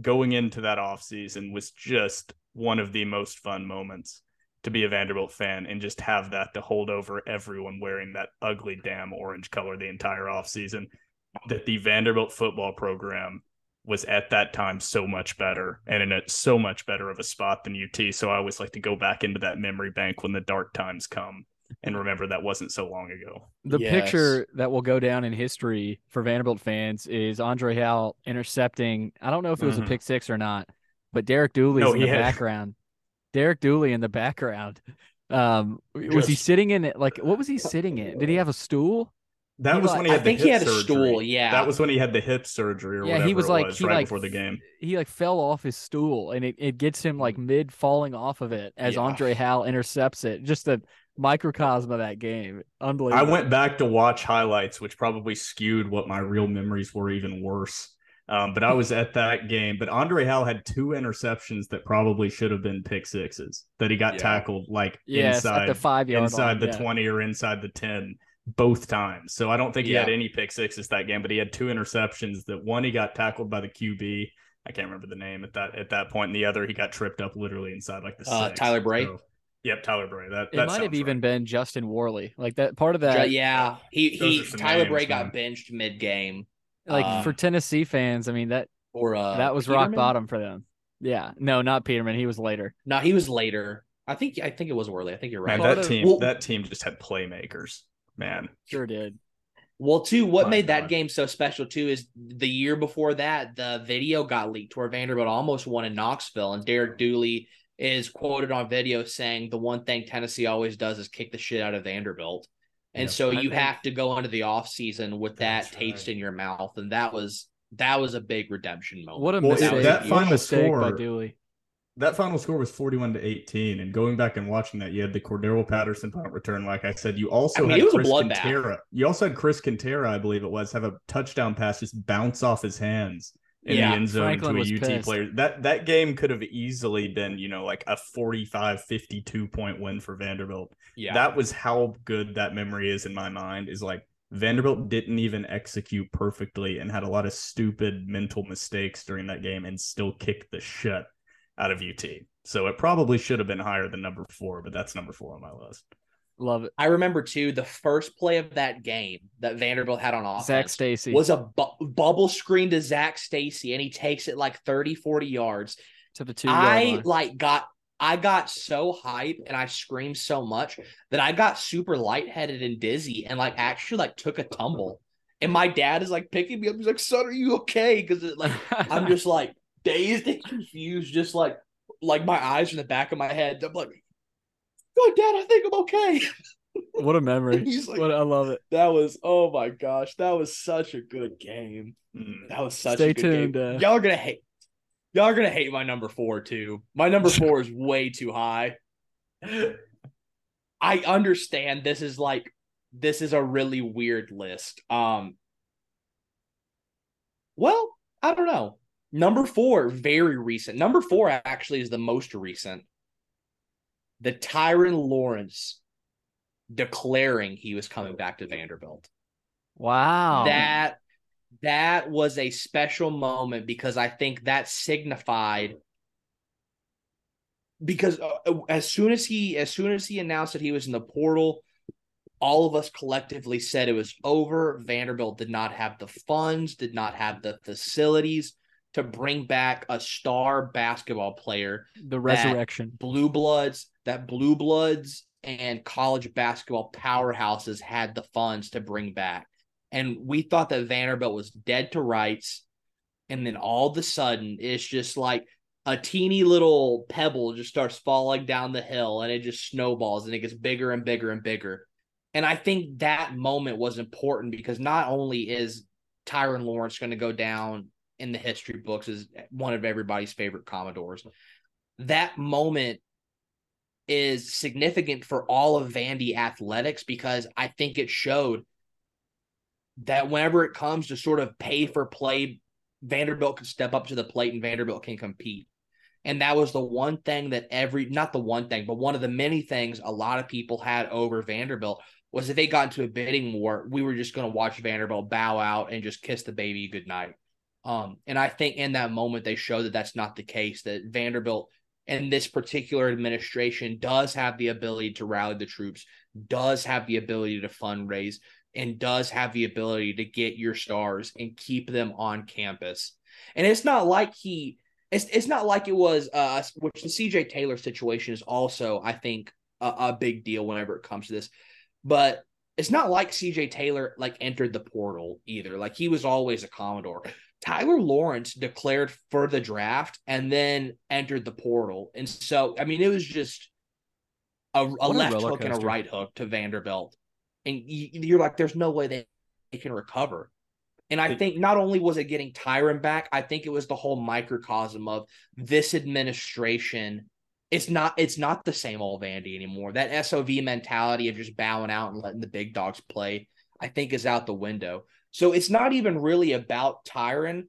going into that offseason was just one of the most fun moments to be a Vanderbilt fan and just have that to hold over everyone wearing that ugly damn orange color the entire offseason. That the Vanderbilt football program was at that time so much better and in a so much better of a spot than UT. So I always like to go back into that memory bank when the dark times come and remember that wasn't so long ago. The Yes. picture that will go down in history for Vanderbilt fans is Andre Hal intercepting. I don't know if it was Mhm. a pick six or not, but Derek Dooley's No, in the had- background. Derek Dooley in the background. Um, was he sitting in it? Like, what was he sitting in? Did he have a stool? That He was like- when he I had the think hip he had a surgery. stool. Yeah, That was when he had the hip surgery or Yeah, he was like was he right like before the game. He like fell off his stool, and it, it gets him like mid falling off of it as Yeah. Andre Hal intercepts it. Just a microcosm of that game. Unbelievable. I went back to watch highlights, which probably skewed what my real memories were even worse. Um, but I was at that game. But Andre Hal had two interceptions that probably should have been pick sixes that he got Yeah. tackled like Yes, inside the five yard inside line, the yeah. 20 or inside the 10 both times. So I don't think he had any pick sixes that game, but he had two interceptions that one he got tackled by the QB. I can't remember the name at that at that point, and the other he got tripped up literally inside like the Uh, six. Tyler Bray? So- yep, Tyler Bray. That, It that might have sounds even right. been Justin Worley. Like that part of that. yeah. He he Tyler names, Bray man. got benched mid game. Like um, for Tennessee fans, I mean that Or uh, that was rock bottom for them. Yeah, no, not Peterman. He was later. No, he was later. I think I think it was Worley. I think you're right. Man, Part that of- team Well- that team just had playmakers. Man, Sure did. Well, too, what My made that game so special too is the year before that, the video got leaked where Vanderbilt almost won in Knoxville, and Derek Dooley is quoted on video saying the one thing Tennessee always does is kick the shit out of Vanderbilt. And Yeah. so I you think- have to go into the offseason with that That's taste right. in your mouth. And that was that was a big redemption moment. What a Well, mistake! it- that what final mistake by Dooley. That final score was 41 to 18 and going back and watching that you had the Cordarrelle Patterson punt return like i said you also I mean, had chris. Quintera. you also had chris Quintera, i believe it was have a touchdown pass just bounce off his hands in Yeah, the end zone Franklin to a UT pissed. player. That that game could have easily been, you know, like a 45-52 point win for Vanderbilt. Yeah. That was how good that memory is in my mind. Is like Vanderbilt didn't even execute perfectly and had a lot of stupid mental mistakes during that game and still kicked the shit out of UT. So it probably should have been higher than number four, but that's number four on my list. Love it. I remember too the first play of that game that Vanderbilt had on offense. Zac Stacy. was a bu- bubble screen to Zac Stacy, and he takes it like 30, 40 yards. to the two. I like got I got so hype and I screamed so much that I got super lightheaded and dizzy and like actually like took a tumble. And my dad is like picking me up. He's like, "Son, are you okay?" Because like I'm just like dazed and confused, just like like my eyes in the back of my head. I'm like, "Oh, Dad, I think I'm okay." what a memory. He's like- what I love it. That was oh my gosh, that was such a good game. Mm. That was such Stay a good tuned, game. uh, Y'all are gonna hate. Y'all are gonna hate my number four too. My number four is way too high. I understand this is like this is a really weird list. Um. Well, I don't know. Number four, very recent. Number four actually is the most recent. The Tyron Lawrence declaring he was coming back to Vanderbilt Wow. that that was a special moment because I think that signified because uh, as soon as he as soon as he announced that he was in the portal all of us collectively said it was over Vanderbilt did not have the funds did not have the facilities to bring back a star basketball player the resurrection. blue bloods that blue bloods and college basketball powerhouses had the funds to bring back. And we thought that vanderbilt was dead to rights. And then all of a sudden it's just like a teeny little pebble just starts falling down the hill and it just snowballs and it gets bigger and bigger and bigger. And i think that moment was important because not only is tyron lawrence going to go down in the history books as one of everybody's favorite commodores that moment is significant for all of Vandy athletics because I think it showed that whenever it comes to sort of pay for play, Vanderbilt can step up to the plate and Vanderbilt can compete. And that was the one thing that every, not the one thing, but one of the many things a lot of people had over Vanderbilt was if they got into a bidding war, we were just going to watch Vanderbilt bow out and just kiss the baby goodnight. Um, and I think in that moment, they showed that that's not the case, that Vanderbilt and this particular administration does have the ability to rally the troops, does have the ability to fundraise, and does have the ability to get your stars and keep them on campus. And it's not like he, it's it's not like it was, uh, which the CJ Taylor situation is also, I think, a, a big deal whenever it comes to this. But it's not like CJ Taylor like entered the portal either. Like he was always a Commodore. Tyler Lawrence declared for the draft and then entered the portal. And so, I mean, it was just a, a a left roller hook and a right hook to Vanderbilt. And you, you're like, there's no way they, they can recover. And I It- think not only was it getting Tyron back, I think it was the whole microcosm of this administration. It's not it's not the same old Vandy anymore. That SOV mentality of just bowing out and letting the big dogs play, I think is out the window. So it's not even really about Tyron.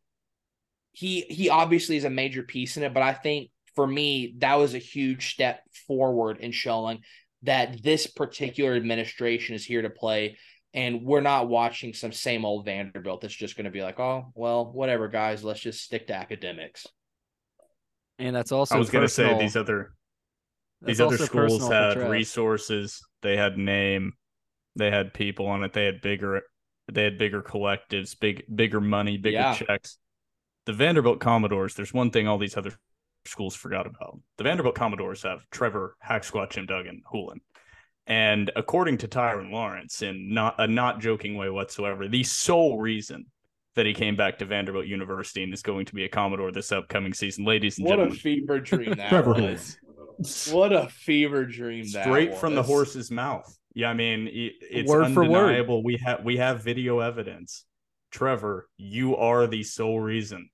He he obviously is a major piece in it, but I think for me that was a huge step forward in showing that this particular administration is here to play and we're not watching some same old Vanderbilt that's just going to be like, "Oh, well, whatever guys, let's just stick to academics." and that's also I was going to say these other these other schools had resources they had name they had people on it they had bigger they had bigger collectives big bigger money bigger Yeah. checks the vanderbilt commodores there's one thing all these other schools forgot about the vanderbilt commodores have trevor hacksaw jim duggan Hulan. and according to tyron lawrence in not a not joking way whatsoever the sole reason that he came back to vanderbilt university and is going to be a commodore this upcoming season ladies and gentlemen, What a fever dream that Trevor was. What a fever dream that straight from the horse's mouth. Yeah, I mean it, it's Word for word. undeniable. We have we have video evidence. Trevor, you are the sole reason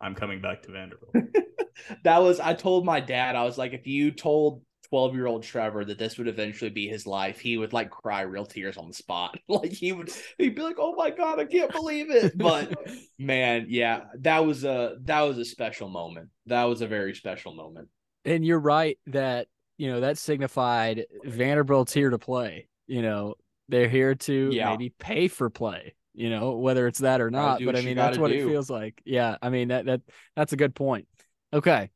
I'm coming back to Vanderbilt. that was I told my dad I was like if you told 12 year old Trevor that this would eventually be his life, he would like cry real tears on the spot. like he would, he'd be like, "Oh my god, I can't believe it!" But man, yeah, that was a that was a special moment. That was a very special moment. And you're right that you know that signified Vanderbilt's here to play. You know, they're here to Yeah. maybe pay for play. You know, whether it's that or not. But I mean, that's gotta what it feels like. Yeah, I mean that that that's a good point. Okay,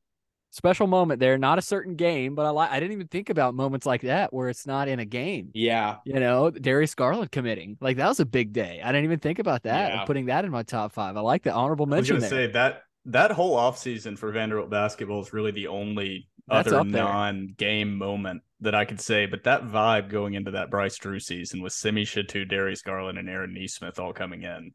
special moment there. Not a certain game, but I like. I didn't even think about moments like that where it's not in a game. Yeah, You know, Darius Garland committing like that was a big day. I didn't even think about that. Yeah. Putting that in my top five. I like the honorable mention I was mention gonna there. say that that whole offseason for Vanderbilt basketball is really the only That's other non-game moment that I could say. But that vibe going into that Bryce Drew season with Simi Shittu, Darius Garland, and Aaron Nesmith all coming in.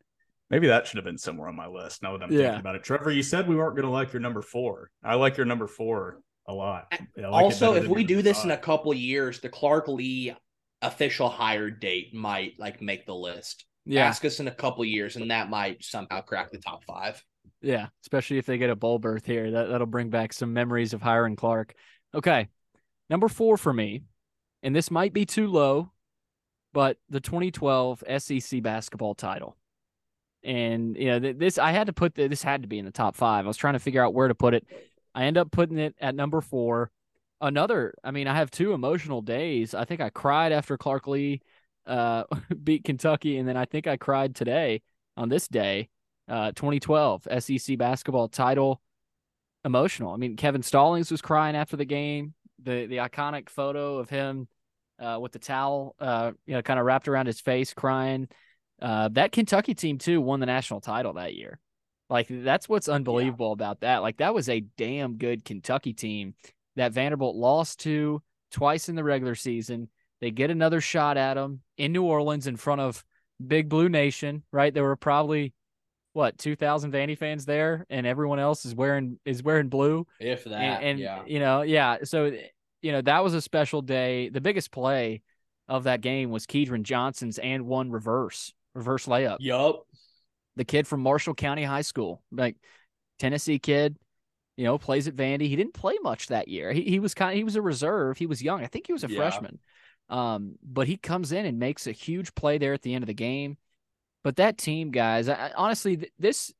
Maybe that should have been somewhere on my list. Now that I'm Yeah. thinking about it, Trevor, you said we weren't going to like your number four. I like your number four a lot. I like also, if we do number this in a couple years, the Clark Lea official hire date might like make the list. yeah, Ask us in a couple years, and that might somehow crack the top five. Yeah, especially if they get a bowl berth here. That that'll bring back some memories of hiring Clark. Okay. Number 4 for me, and this might be too low, but the 2012 SEC basketball title. And you know, this I had to put the, this had to be in the top 5. I was trying to figure out where to put it. I end up putting it at number 4. Another, I mean, I have two emotional days. I think I cried after Clark Lea uh beat Kentucky and then I think I cried today on this day uh, 2012 SEC basketball title. Emotional. I mean, Kevin Stallings was crying after the game. The the iconic photo of him uh, with the towel, uh, you know, kind of wrapped around his face, crying. Uh, that Kentucky team too won the national title that year. Like that's what's unbelievable about that. Like that was a damn good Kentucky team that Vanderbilt lost to twice in the regular season. They get another shot at them in New Orleans in front of Big Blue Nation, right? There were probably what 2000 Vandy fans there and everyone else is wearing is wearing blue? If that, and, and yeah. you know yeah so you know that was a special day. The biggest play of that game was Kedren Johnson's and one reverse reverse layup. Yup. the kid from Marshall County High School like Tennessee kid you know plays at Vandy. He didn't play much that year. He, he was kind of he was a reserve. He was young. I think he was a Yeah. freshman. Um but he comes in and makes a huge play there at the end of the game but that team, guys, I, honestly, th- this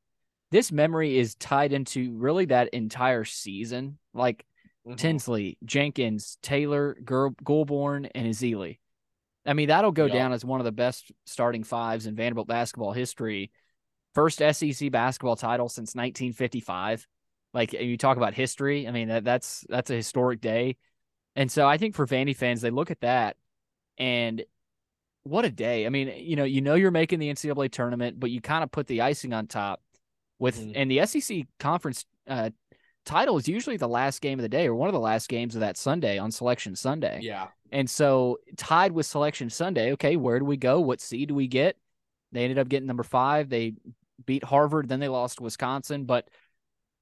this memory is tied into really that entire season. Like Mhm. Tinsley, Jenkins, Taylor, Ger- Goulbourne, and Ezeli. I mean, that'll go Yeah. down as one of the best starting fives in Vanderbilt basketball history. First SEC basketball title since 1955. Like you talk about history, I mean that, that's that's a historic day. And so I think for Vandy fans, they look at that and what a day. I mean, you know, you know you're making the NCAA tournament, but you kind of put the icing on top with Mhm. and the SEC conference uh, title is usually the last game of the day or one of the last games of that Sunday on Selection Sunday. Yeah. And so tied with Selection Sunday, okay, where do we go? What seed do we get? They ended up getting number five. They beat Harvard, then they lost to Wisconsin. But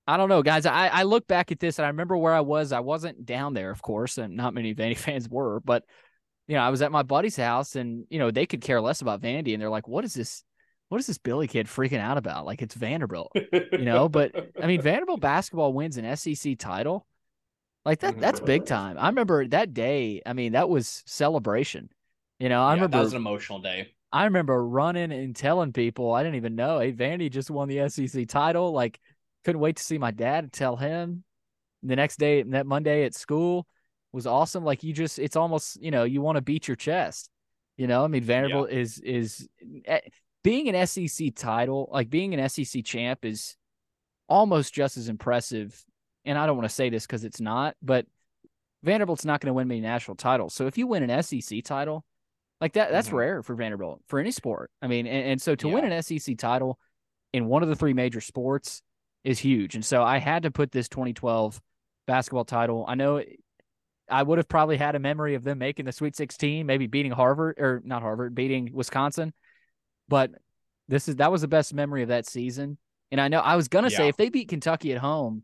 I don't know, guys. I, I look back at this and I remember where I was. I wasn't down there, of course, and not many Vandy fans were, but you know, I was at my buddy's house and you know, they could care less about Vandy and they're like, What is this? What is this Billy kid freaking out about? Like it's Vanderbilt you know. But I mean, Vanderbilt basketball wins an SEC title, like that. That's mm-hmm. big time. I remember that day. I mean, that was celebration. You know, I Yeah, remember. that was an emotional day. I remember running and telling people I didn't even know. Hey, Vandy just won the SEC title. Like, couldn't wait to see my dad and tell him. The next day, that Monday at school was awesome. Like you just, it's almost, you know, you want to beat your chest. You know, I mean, Vanderbilt is is eh, being an SEC title, like being an SEC champ, is almost just as impressive. And I don't want to say this because it's not, but Vanderbilt's not going to win many national titles. So if you win an SEC title, like that, that's Mhm. rare for Vanderbilt for any sport. I mean, and, and so to win an SEC title in one of the three major sports is huge. And so I had to put this 2012 basketball title. I know I would have probably had a memory of them making the Sweet 16, maybe beating Harvard or not Harvard, beating Wisconsin. But this is that was the best memory of that season. And I know I was gonna say if they beat Kentucky at home,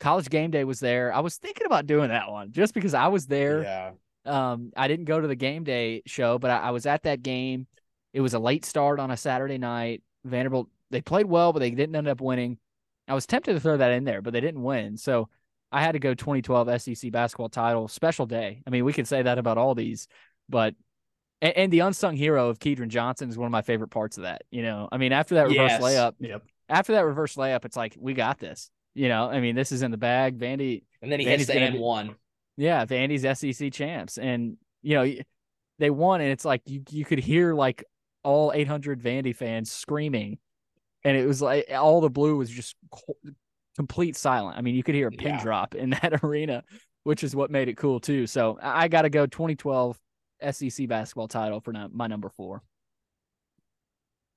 college game day was there. I was thinking about doing that one just because I was there. Yeah. Um, I didn't go to the game day show, but I, I was at that game. It was a late start on a Saturday night. Vanderbilt they played well, but they didn't end up winning. I was tempted to throw that in there, but they didn't win. So I had to go 2012 SEC basketball title, special day. I mean, we could say that about all these, but and, and the unsung hero of Kedren Johnson is one of my favorite parts of that. You know, I mean, after that reverse Yes. layup, Yep. after that reverse layup, it's like we got this. You know, I mean, this is in the bag. Vandy, And then he Vandy's hits the and one. yeah, Vandy's SEC champs, and you know they won, and it's like you you could hear like all 800 Vandy fans screaming, and it was like all the blue was just complete silent. I mean, you could hear a pin Yeah. drop in that arena, which is what made it cool too. So I, got to go 2012 SEC basketball title for my number four.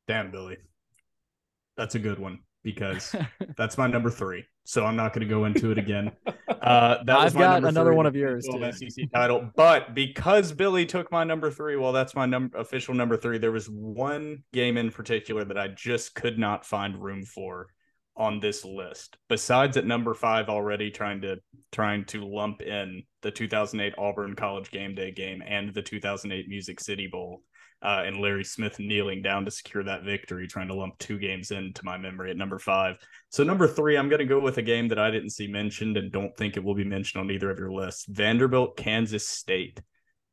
Damn, Billy. That's a good one because that's my number three. So I'm not going to go into it again. Uh, that I've my got another one of yours, 2012 too. SEC title. But because Billy took my number three, well, that's my number official number three. There was one game in particular that I just could not find room for on this list. Besides at number five, already trying to trying to lump in the 2008 Auburn College Game Day game and the 2008 Music City Bowl uh, and Larry Smith kneeling down to secure that victory, trying to lump two games into my memory at number five. So number three, I'm going to go with a game that I didn't see mentioned and don't think it will be mentioned on either of your lists: Vanderbilt, Kansas State,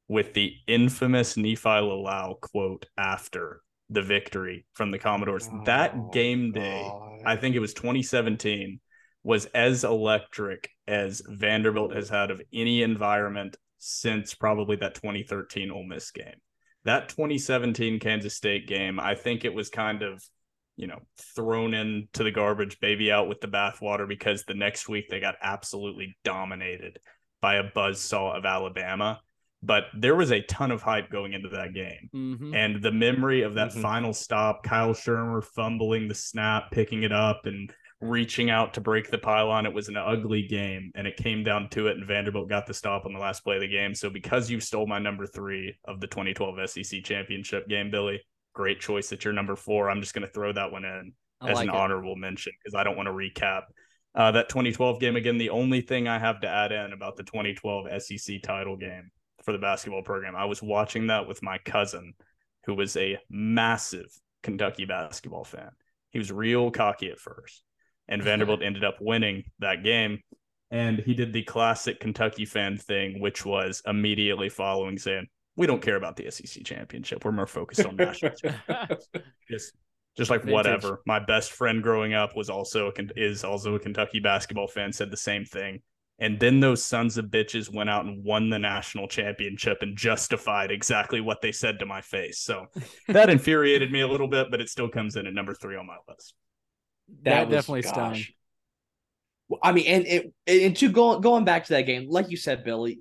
with the infamous Nephi Lalau quote after the victory from the Commodores. Oh, that game day, I think it was 2017, was as electric as Vanderbilt has had of any environment since probably that 2013 Ole Miss game. That 2017 Kansas State game, I think it was kind of, you know, thrown into the garbage, baby out with the bathwater because the next week they got absolutely dominated by a buzzsaw of Alabama. But there was a ton of hype going into that game. Mm-hmm. And the memory of that Mhm. final stop, Kyle Shurmur fumbling the snap, picking it up, and reaching out to break the pylon. It was an ugly game, and it came down to it. And Vanderbilt got the stop on the last play of the game. So, because you stole my number three of the 2012 SEC championship game, Billy, great choice at your number four. I'm just going to throw that one in I as like an it. honorable mention because I don't want to recap uh, that 2012 game again. The only thing I have to add in about the 2012 SEC title game for the basketball program, I was watching that with my cousin, who was a massive Kentucky basketball fan. He was real cocky at first, and Vanderbilt ended up winning that game. And he did the classic Kentucky fan thing, which was immediately following saying, "We don't care about the SEC championship. We're more focused on national." just just like Vintage. whatever. My best friend growing up was also a, is also a Kentucky basketball fan. Said the same thing. And then those sons of bitches went out and won the national championship and justified exactly what they said to my face. So that infuriated me a little bit, but it still comes in at number three on my list. That was- definitely stung. Well, I mean, and it and to go going back to that game, like you said, Billy,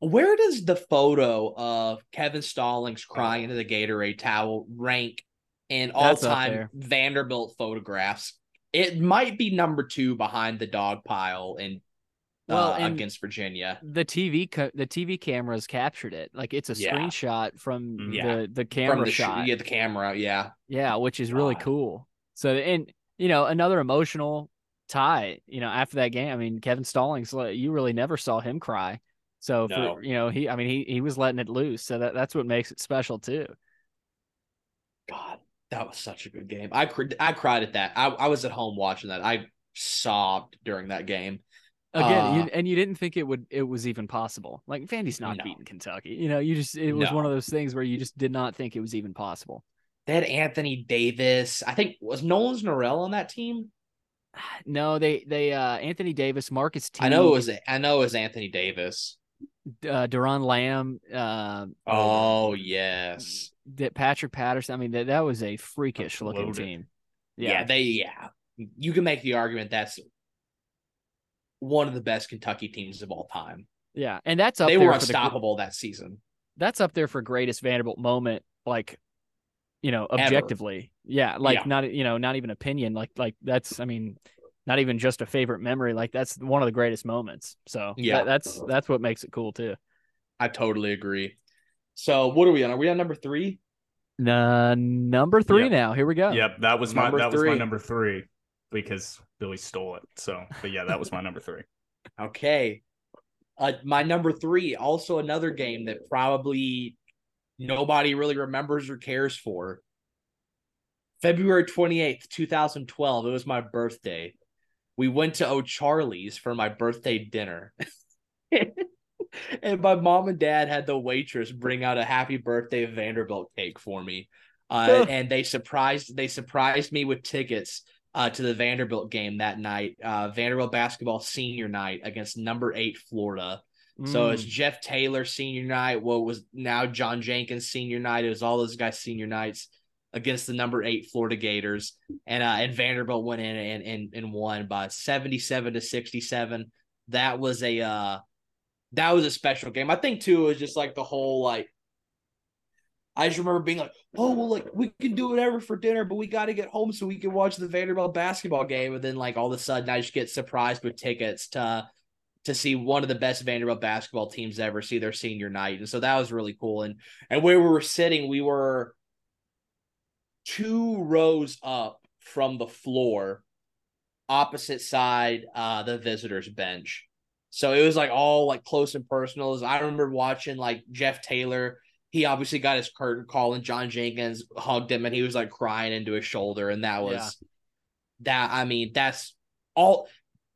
where does the photo of Kevin Stallings crying into the Gatorade towel rank in all time. Vanderbilt photographs? It might be number two behind the dog pile and Well, uh, against Virginia. the TV co- the TV cameras captured it. Like it's a Yeah. screenshot from Mm. Yeah. the the camera From the sh- yeah, the camera, yeah. Yeah, which is really God. cool. So and you know another emotional tie. You know after that game, I mean Kevin Stallings, you really never saw him cry. So No. for, you know he, I mean he he was letting it loose. So that that's what makes it special too. God, that was such a good game. I cr- I cried at that. I, I was at home watching that. I sobbed during that game. Again, Uh, you, and you didn't think it would it was even possible. Like Vandy's not No. beating Kentucky. You know, you just it was No. one of those things where you just did not think it was even possible. They had Anthony Davis. I think was Nerlens Noel on that team. No, they they uh Anthony Davis, Marcus T. I know it was I know it was Anthony Davis. uh, Doron Lamb, uh, Oh yes. that Patrick Patterson. I mean, that that was a freakish looking Loaded. team. Yeah. Yeah, they yeah. You can make the argument that's one of the best Kentucky teams of all time. yeah, and that's up They there were for the unstoppable that season. that's up there for greatest Vanderbilt moment, like you know, Ever. objectively. Yeah, like Yeah. not you know, not even opinion. Like like that's I mean, not even just a favorite memory. Like that's one of the greatest moments. So Yeah. that- that's that's what makes it cool too. I totally agree. So what are we on? Are we on number three? Uh, number three Yep. now. Here we go. Yep, that was my Number that was my number three because Billy stole it. So, but yeah, that was my number three. Okay. Uh, my number three, also another game that probably nobody really remembers or cares for. February 28th, 2012. It was my birthday. we went to O'Charlie's for my birthday dinner. and my mom and dad had the waitress bring out a happy birthday Vanderbilt cake for me. Uh, and they surprised they surprised me with tickets uh, to the Vanderbilt game that night, uh, Vanderbilt basketball senior night against number eight Florida. So it's Mm. Jeff Taylor senior night, what was now John Jenkins senior night. It was all those guys senior nights against the number eight Florida Gators, and uh, and Vanderbilt went in and and, and won by seventy seven to sixty seven. That was a uh, that was a special game. I think too it was just like the whole like. I just remember being like, "Oh well, like we can do whatever for dinner, but we got to get home so we can watch the Vanderbilt basketball game." And then, like all of a sudden, I just get surprised with tickets to to see one of the best Vanderbilt basketball teams ever see their senior night, and so that was really cool. And and where we were sitting, we were two rows up from the floor, opposite side, uh, the visitors bench. So it was like all like close and personal. I remember watching like Jeff Taylor. He obviously got his curtain call, and John Jenkins hugged him, and he was like crying into his shoulder, and that was Yeah. that. I mean, that's all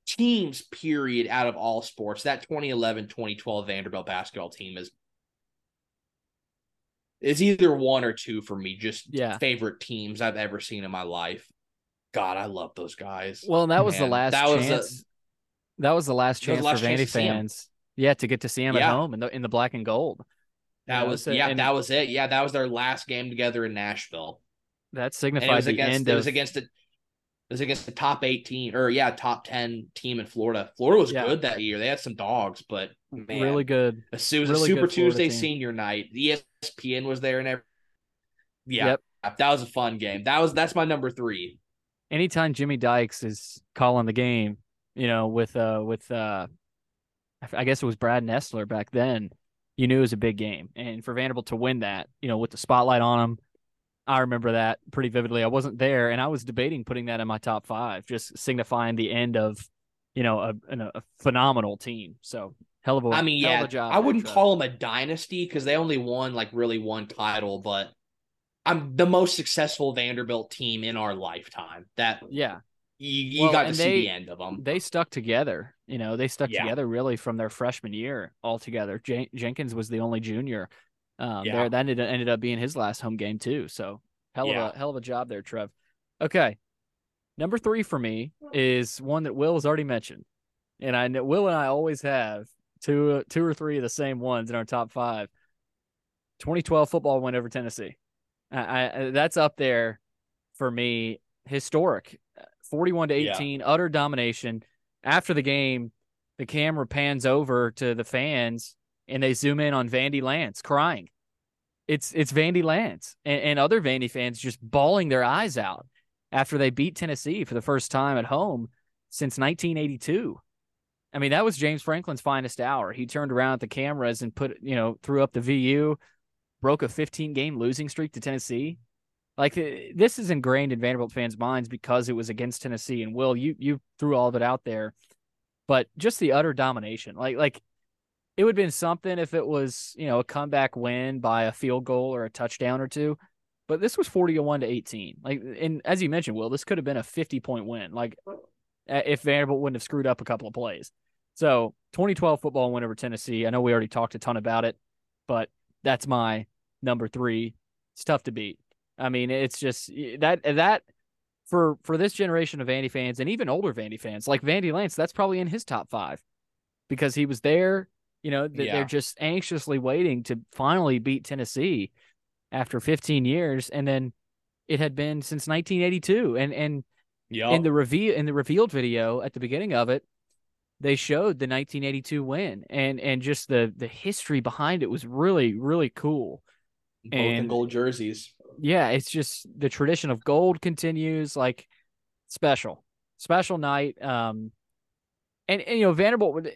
teams. Period. Out of all sports, that 2011-2012 Vanderbilt basketball team is is either one or two for me. Just Yeah. favorite teams I've ever seen in my life. God, I love those guys. Well, and that was the last that was a- that was the last chance the last for chance Vandy to see 'em. fans. Yeah, to get to see him at home in the in the black and gold. That Yeah, was so- yeah, and- that was it. Yeah, that was their last game together in Nashville. That And it was the against end it of was against the it was against the top 18 or yeah, top 10 team in Florida. Florida was Yeah. good that year. They had some dogs, but man, really good. it was a Super Tuesday team. senior night. ESPN was there and every yeah, Yep. that was a fun game. That was that's my number three. Anytime Jimmy Dykes is calling the game, you know, with uh with uh I guess it was Brad Nessler back then, you knew it was a big game. And for Vanderbilt to win that, you know, with the spotlight on him, I remember that pretty vividly. I wasn't there and I was debating putting that in my top 5, just signifying the end of, you know, a a phenomenal team. So, hell of a I mean, yeah, job I wouldn't call them a dynasty because they only won like really one title, but I'm the most successful Vanderbilt team in our lifetime. That Yeah. You, you Well, got to see they- the end of them. they stuck together. You know, they stuck Yeah. together really from their freshman year all together. Jen- Jenkins was the only junior. Um, Yeah. there that ended, ended up being his last home game too. So hell Yeah. of a hell of a job there, Trev. Okay, number three for me is one that Will has already mentioned, and I know Will and I always have two two or three of the same ones in our top five. 2012 football win over Tennessee. I, I that's up there for me. Historic, 41 to Yeah. 18, utter domination. After the game, the camera pans over to the fans and they zoom in on Vandy Lance crying. It's it's Vandy Lance and, and other Vandy fans just bawling their eyes out after they beat Tennessee for the first time at home since 1982. I mean, that was James Franklin's finest hour. He turned around at the cameras and put, you know, threw up the VU, broke a 15 game losing streak to Tennessee. Like eh, this is ingrained in Vanderbilt fans' minds because it was against Tennessee. And Will, you you threw all of it out there, but just the utter domination. Like like it would have been something if it was you know a comeback win by a field goal or a touchdown or two, but this was 41 to 18. Like and as you mentioned, Will, this could have been a 50 point win. Like if Vanderbilt wouldn't have screwed up a couple of plays. So 2012 football win over Tennessee. I know we already talked a ton about it, but that's my number three. It's tough to beat. I mean, it's just that that for for this generation of Vandy fans and even older Vandy fans, like Vandy Lance, that's probably in his top five because he was there. You know, th- Yeah. they're just anxiously waiting to finally beat Tennessee after 15 years, and then it had been since 1982. And and Yeah, in the reveal in the revealed video at the beginning of it, they showed the 1982 win, and and just the the history behind it was really really cool. both in and- gold jerseys. Yeah, it's just the tradition of gold continues. Like special, special night. Um, and, and you know Vanderbilt,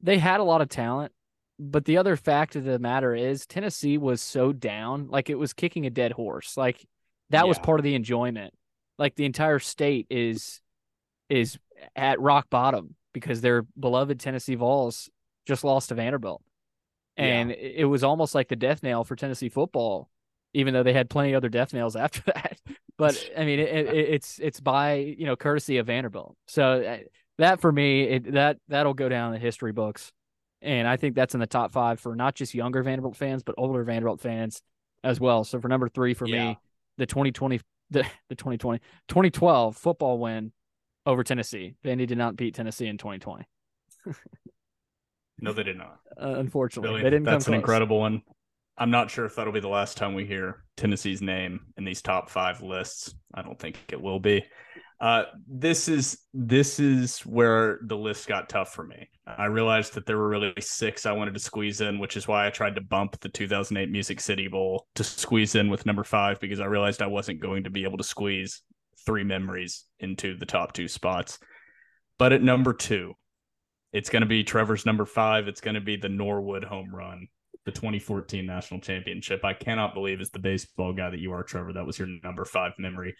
they had a lot of talent, but the other fact of the matter is Tennessee was so down, like it was kicking a dead horse. Like that was part of the enjoyment. Like the entire state is is at rock bottom because their beloved Tennessee Vols just lost to Vanderbilt. And it it was almost like the death nail for Tennessee football, even though they had plenty of other death nails after that. but I mean, it, it, it's it's by you know courtesy of Vanderbilt. So uh, that for me, it, that that'll go down in the history books, and I think that's in the top five for not just younger Vanderbilt fans, but older Vanderbilt fans as well. So for number three for Yeah. me, the 2020 the, the 2020 2012 football win over Tennessee. Vandy did not beat Tennessee in 2020. No, they did not. Uh, unfortunately, Really, they didn't that's an close. incredible one. I'm not sure if that'll be the last time we hear Tennessee's name in these top five lists. I don't think it will be. Uh, this is this is where the list got tough for me. I realized that there were really six I wanted to squeeze in, which is why I tried to bump the 2008 Music City Bowl to squeeze in with number five because I realized I wasn't going to be able to squeeze three memories into the top two spots. But at number two, it's going to be Trevor's number five. It's going to be the Norwood home run, the 2014 national championship. I cannot believe as the baseball guy that you are, Trevor. That was your number five memory.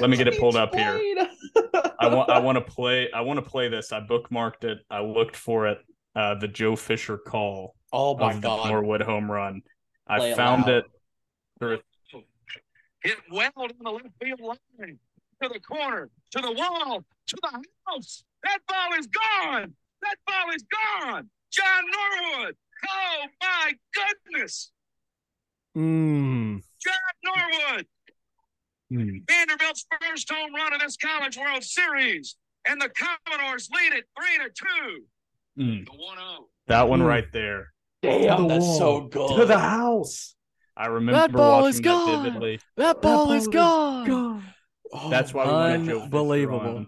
Let me get it pulled up here. I want I want to play I want to play this. I bookmarked it. I looked for it. Uh, the Joe Fisher call Oh my of god. Norwood home run. Play I it found loud. it through Hit well down the left field line to the corner, to the wall, to the house. That ball is gone. That ball is gone. John Norwood. Oh my goodness. Mm. John Norwood. Vanderbilt's first home run of this College World Series. And the Commodores lead it three to two. Mm, The 1 0. that one Mm. right there. Damn, To the that's so good. To the house. I remember ball watching is that gone. vividly. That ball is ball is gone. Oh, That's why we wanted Joe Fisher Unbelievable.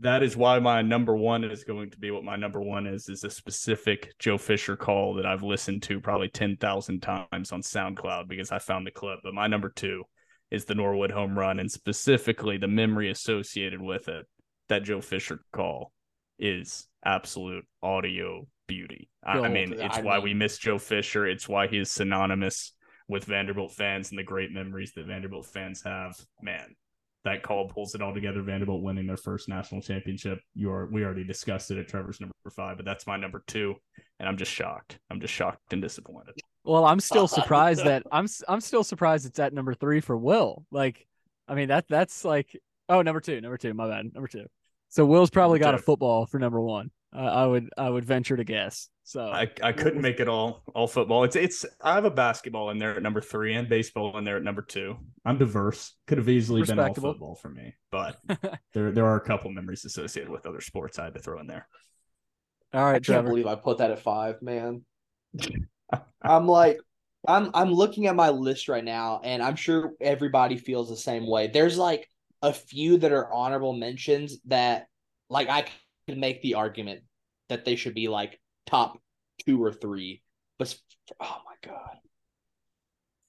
That is why my number one is going to be what my number one is is a specific Joe Fisher call that I've listened to probably ten thousand times on SoundCloud because I found the clip. But my number two is the Norwood home run, and specifically the memory associated with it. That Joe Fisher call is absolute audio beauty. I, I mean, it's I why mean- we miss Joe Fisher. It's why he is synonymous with Vanderbilt fans and the great memories that Vanderbilt fans have. Man, that call pulls it all together. Vanderbilt winning their first national championship. You are we already discussed it at Trevor's number five, but that's my number two, and I'm just shocked. I'm just shocked and disappointed. Well, I'm still surprised that I'm I'm still surprised it's at number three for Will. Like, I mean that that's like oh number two, number two, my bad, number two. So Will's probably Number got a football for number one. Uh, I would I would venture to guess. So I, I couldn't make it all all football. It's it's I have a basketball in there at number three and baseball in there at number two. I'm diverse. Could have easily been all football for me, but there there are a couple memories associated with other sports I had to throw in there. All right, I right, can't believe I put that at five, man. I'm like, I'm I'm looking at my list right now, and I'm sure everybody feels the same way. There's like a few that are honorable mentions that, like, I can make the argument that they should be like top two or three. But oh my god,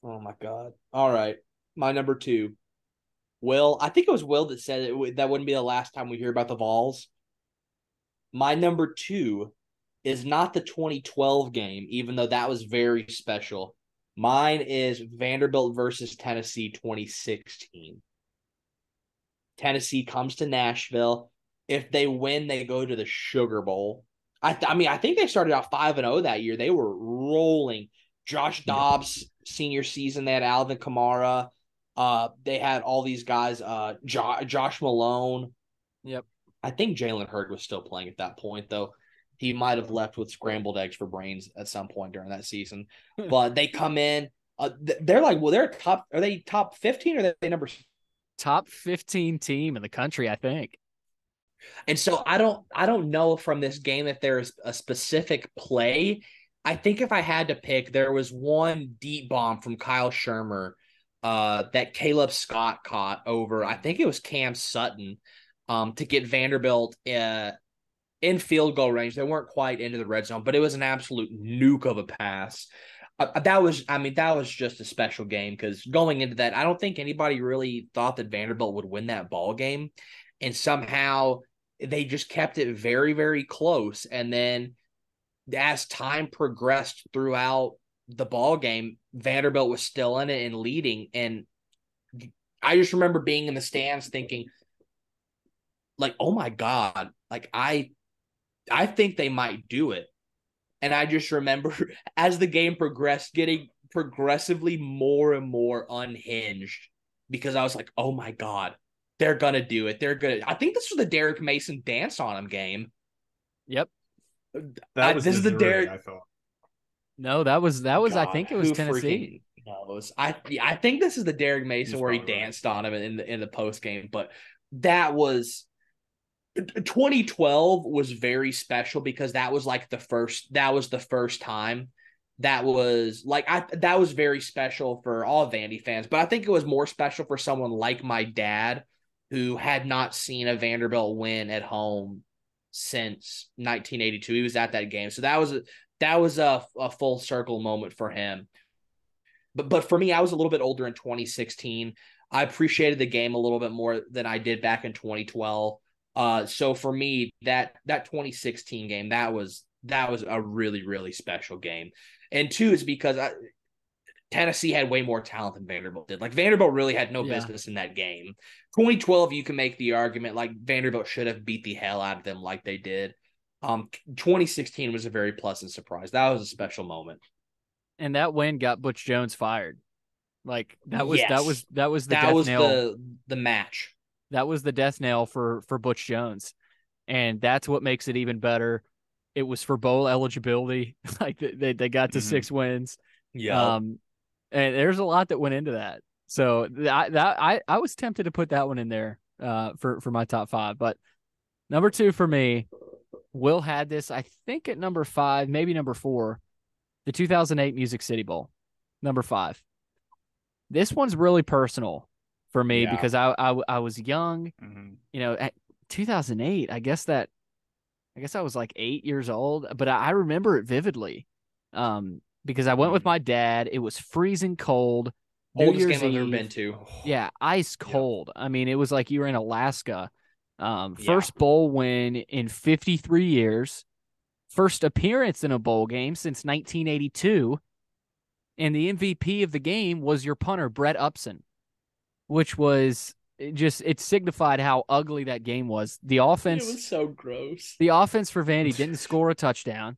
oh my god. All right, my number two, Will. I think it was Will that said it, that wouldn't be the last time we hear about the Vols. My number two is not the 2012 game, even though that was very special. Mine is Vanderbilt versus Tennessee 2016. Tennessee comes to Nashville. If they win, they go to the Sugar Bowl. I, th- I mean, I think they started out 5 and 0 that year. They were rolling. Josh Dobbs, senior season, they had Alvin Kamara. Uh, they had all these guys, uh, jo- Josh Malone. Yep. I think Jalen Hurd was still playing at that point, though. He might have left with scrambled eggs for brains at some point during that season. but they come in. Uh, they're like, well, they're top. Are they top fifteen or are they number? Top 15 team in the country, I think. And so I don't, I don't know from this game if there's a specific play. I think if I had to pick, there was one deep bomb from Kyle Shurmur uh, that Caleb Scott caught over. I think it was Cam Sutton um, to get Vanderbilt uh, in field goal range. They weren't quite into the red zone, but it was an absolute nuke of a pass. Uh, that was, I mean, that was just a special game because going into that, I don't think anybody really thought that Vanderbilt would win that ball game, and somehow they just kept it very, very close. And then as time progressed throughout the ball game, Vanderbilt was still in it and leading. And I just remember being in the stands thinking, like, oh my God, like I I think they might do it. And I just remember as the game progressed, getting progressively more and more unhinged because I was like, oh my god, they're gonna do it. They're gonna. I think this was the Derek Mason dance on him game. Yep. That I- this is the Missouri, Derek- I thought. No, that was that was I think it was Tennessee. freaking Knows. I I think this is the Derek Mason He's where he probably right. danced on him in the in the post game, but that was 2012 was very special because that was like the first that was the first time that was like I that was very special for all Vandy fans, but I think it was more special for someone like my dad who had not seen a Vanderbilt win at home since 1982. He was at that game. So that was a, that was a, a full circle moment for him. But but for me, I was a little bit older in 2016. I appreciated the game a little bit more than I did back in 2012. Uh, so for me, that that 2016 game that was that was a really really special game. And two is because I, Tennessee had way more talent than Vanderbilt did. Like Vanderbilt really had no Yeah. business in that game. 2012, you can make the argument like Vanderbilt should have beat the hell out of them like they did. Um, 2016 was a very pleasant surprise. That was a special moment. And that win got Butch Jones fired. Like that was that was that was the that was nail. the the match. that was the death nail for for Butch Jones, and that's what makes it even better. It was for bowl eligibility. Like they they, got to Mhm. six wins. Yeah. Um, and there's a lot that went into that. So that that I I was tempted to put that one in there uh for for my top five, but number two for me, Will had this I think at number five, maybe number four, the 2008 Music City Bowl, number five. This one's really personal for me Yeah. because I, I I was young, Mhm. you know, at 2008. I guess that I guess I was like eight years old, but I, I remember it vividly. Um, because I went with Mm. my dad. It was freezing cold. Oldest Year's game I've ever been to. Yeah, ice cold. I mean, it was like you were in Alaska. Um, Yeah. first bowl win in 53 years, first appearance in a bowl game since 1982, and the MVP of the game was your punter Brett Upson, which was it just it signified how ugly that game was. The offense, it was so gross. the offense for Vandy didn't score a touchdown.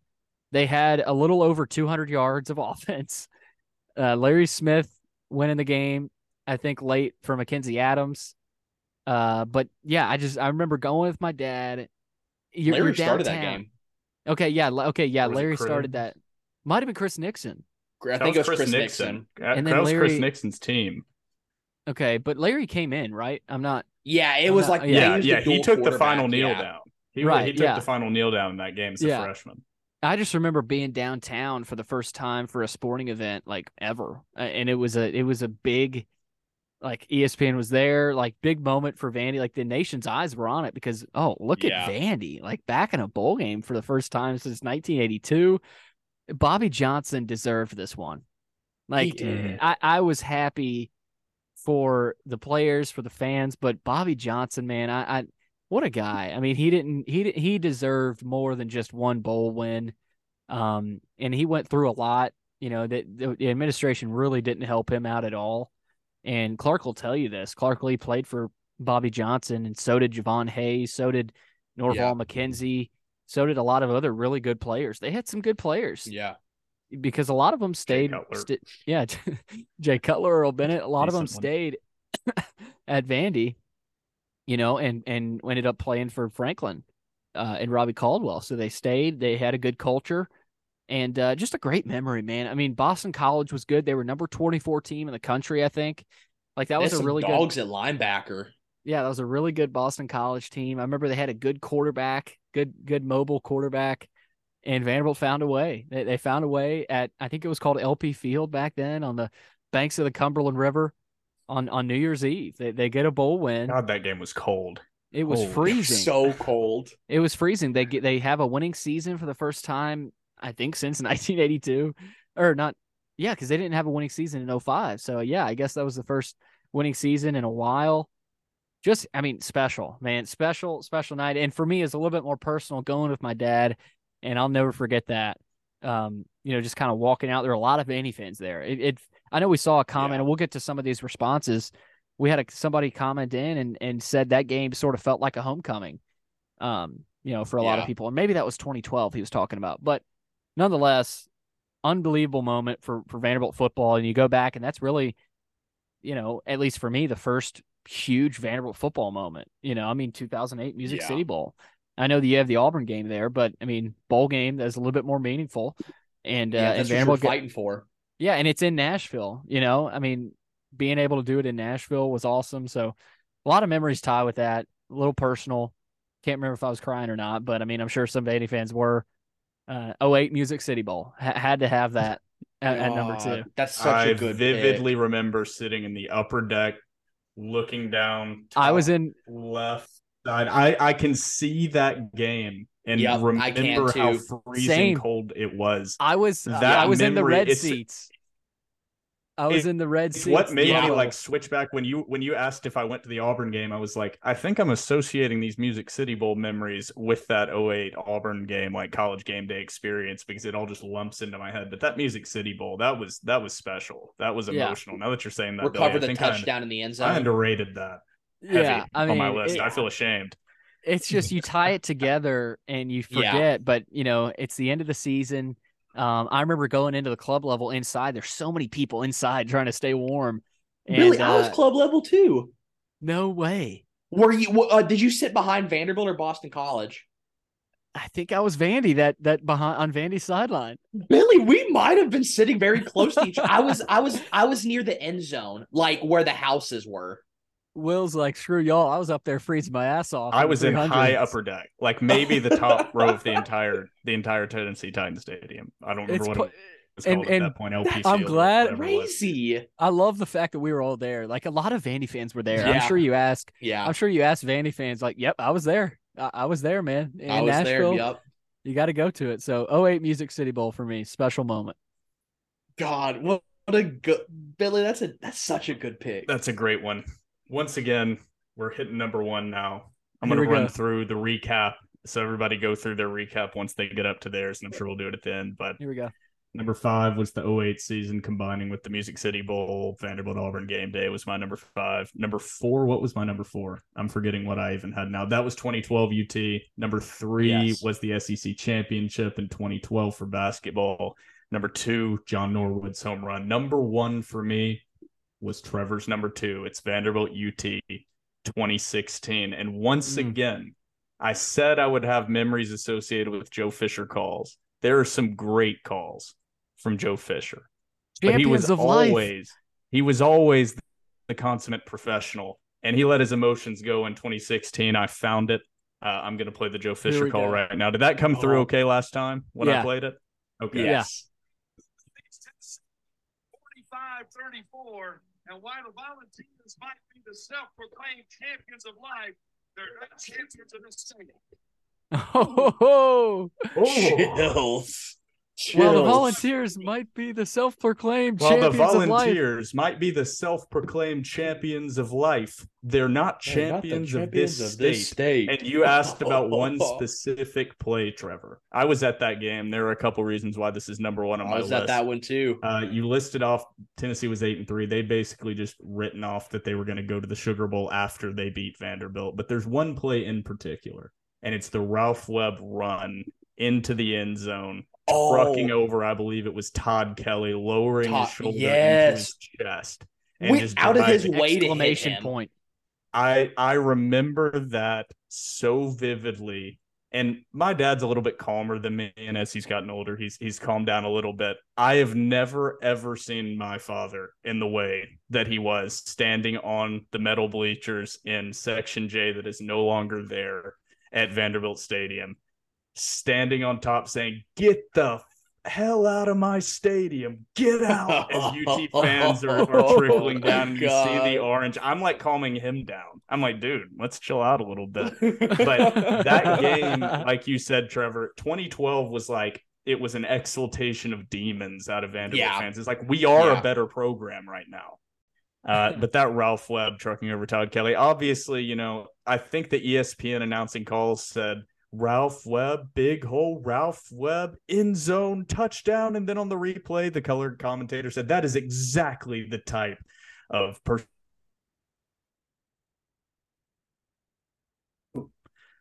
They had a little over 200 yards of offense. Uh, Larry Smith winning the game, I think late for Mackenzi Adams. Uh, but yeah, I just I remember going with my dad. You're, Larry you're started that game. Okay, yeah, okay, yeah. Or was it Larry started that. Might have been Chris Nickson. I That think it was was Chris, Nickson. Nickson. And that then was Chris Nickson's team. Okay, but Larry came in, right? I'm not. Yeah, it I'm was not- like Yeah, Yeah, he yeah. He took the final kneel yeah. down. He, Right, he took yeah. the final kneel down in that game as a Yeah. freshman. I just remember being downtown for the first time for a sporting event like ever, and it was a it was a big, like ESPN was there, like big moment for Vandy. Like the nation's eyes were on it because oh look Yeah. at Vandy, like back in a bowl game for the first time since 1982. Bobby Johnson deserved this one. Like. I I was happy for the players, for the fans, but Bobby Johnson, man, I, I what a guy. I mean, he didn't he he deserved more than just one bowl win. Um, and he went through a lot. You know that the, the administration really didn't help him out at all. And Clark will tell you this. Clark Lea played for Bobby Johnson, and so did Javon Hayes. So did Norval Yeah. McKenzie. So did a lot of other really good players. They had some good players Yeah. because a lot of them stayed. Cutler. st- yeah, Jay Cutler, Earl Bennett. A lot of them Decent one. stayed at Vandy, you know, and and ended up playing for Franklin uh, and Robbie Caldwell. So they stayed. They had a good culture and uh, just a great memory, man. I mean, Boston College was good. They were number twenty four team in the country, I think. Like that They was a really good. dogs at linebacker. Yeah, that was a really good Boston College team. I remember they had a good quarterback, good good mobile quarterback, and Vanderbilt found a way. They they found a way at I think it was called LP Field back then on the banks of the Cumberland River on on New Year's Eve. They they get a bowl win. God, that game was cold. it was freezing. So cold. It was freezing. They get they have a winning season for the first time I think since 1982 or not yeah, cuz they didn't have a winning season in 05. So yeah, I guess that was the first winning season in a while. Just I mean special, man, special special night and for me it's a little bit more personal going with my dad and I'll never forget that. Um, you know, just kind of walking out there are a lot of Vandy fans there. It, it I know we saw a comment Yeah. and we'll get to some of these responses. We had a, somebody comment in and and said that game sort of felt like a homecoming um, you know, for a lot of people. And maybe that was 2012 he was talking about. But nonetheless, unbelievable moment for for Vanderbilt football. And you go back, and that's really you know, at least for me, the first huge Vanderbilt football moment. You know, I mean, 2008 Music Yeah. City Bowl. I know that you have the Auburn game there, but I mean, bowl game that's a little bit more meaningful. And uh, yeah, and that's what you're Vanderbilt, get- fighting for. yeah, and it's in Nashville. You know, I mean, being able to do it in Nashville was awesome. So, a lot of memories tie with that. A little personal. Can't remember if I was crying or not, but I mean, I'm sure some Vandy fans were. Uh, 08 Music City Bowl ha- had to have that at, at number God, two. That's such I a good I vividly remember sitting in the upper deck, looking down. I was in left side. I I can see that game and Yep, I remember how freezing Same. cold it was. I was uh, That I was in the red seats. I was it- in the red seats. what made Yeah. me like switch back when you when you asked if I went to the Auburn game. I was like, I think I'm associating these Music City Bowl memories with that 08 Auburn game, like college game day experience, because it all just lumps into my head. But that Music City Bowl, that was that was special. That was Yeah. emotional. Now that you're saying that, Billy, recover I the think I- touchdown in the end zone. I, underrated that. Heavy yeah, I mean, on my list. it- I feel ashamed. it's just you tie it together and you Yeah. forget but you know it's the end of the season um i remember going into the club level inside there's so many people inside trying to stay warm and really, I was uh, club level too. no way Were you? Uh, did you sit behind Vanderbilt or Boston College? i think i was vandy that that behind on vandy's sideline Billy, we might have been sitting very close to each. I was, I was, I was near the end zone, like where the houses were. Will's like screw y'all i was up there freezing my ass off I was in high upper deck, like maybe the top row of the entire the entire Tennessee Titans stadium. I don't remember It's what pu- it was and- called at and that point. LPC. I'm glad- whatever it was. Crazy. i love the fact that we were all there like a lot of vandy fans were there Yeah. i'm sure you ask Yeah, i'm sure you asked vandy fans like yep i was there i, I was there man in I was nashville there. Yup. you got to go to it so 08 music city bowl for me special moment God, what, what a good Billy. That's a that's such a good pick. That's a great one. Once again, we're hitting number one now. I'm going to run go. through the recap. So everybody go through their recap once they get up to theirs, and I'm sure we'll do it at the end. But here we go number five was the 08 season combining with the Music City Bowl. Vanderbilt Auburn game day was my number five. Number four, what was my number four? I'm forgetting what I even had now. That was 2012 UT. Number three Yes. was the SEC championship in 2012 for basketball. Number two, John Norwood's home run. Number one for me was Trevor's number two. It's Vanderbilt UT 2016. And once Mm. again, I said I would have memories associated with Joe Fisher calls. There are some great calls from Joe Fisher. But he was Champions of life. always he was always the consummate professional. And he let his emotions go in 2016. I found it. Uh, I'm going to play the Joe Fisher call go. right now. Did that come through Oh. okay last time when Yeah. I played it? Okay. Yeah. 45 34. And while the volunteers might be the self proclaimed champions of life, they're not champions of the state. Oh, oh. Chills. Well, the volunteers might be the self-proclaimed Well, the champions of life. volunteers might be the self-proclaimed champions of life. They're not They're not the champions, of, this of this state. state. And you asked about one specific play, Trevor. I was at that game. There are a couple reasons why this is number one on my list. I was list. at that one too. Uh, you listed off Tennessee was eight and three. They basically just written off that they were going to go to the Sugar Bowl after they beat Vanderbilt. But there's one play in particular, and it's the Ralph Webb run into the end zone, Oh, trucking over. I believe it was Todd Kelly, lowering Todd- his shoulder into his chest, Went just out of his driving- way to hit Exclamation him. point. I I remember that so vividly. And my dad's a little bit calmer than me, and as he's gotten older, he's he's calmed down a little bit. I have never ever seen my father in the way that he was standing on the metal bleachers in section J that is no longer there at Vanderbilt Stadium, standing on top saying, "Get the hell out of my stadium! Get out!" As UT fans are, are trickling Oh, down, and you see the orange. I'm like calming him down. I'm like, dude, let's chill out a little bit. But that game, like you said, Trevor, 2012 was like it was an exultation of demons out of Vanderbilt Yeah. fans. It's like we are Yeah. a better program right now. Uh, but that Ralph Webb trucking over Todd Kelly, obviously, you know, I think the ESPN announcing calls said Ralph Webb, big hole, Ralph Webb, in zone, touchdown. And then on the replay, the colored commentator said that is exactly the type of person.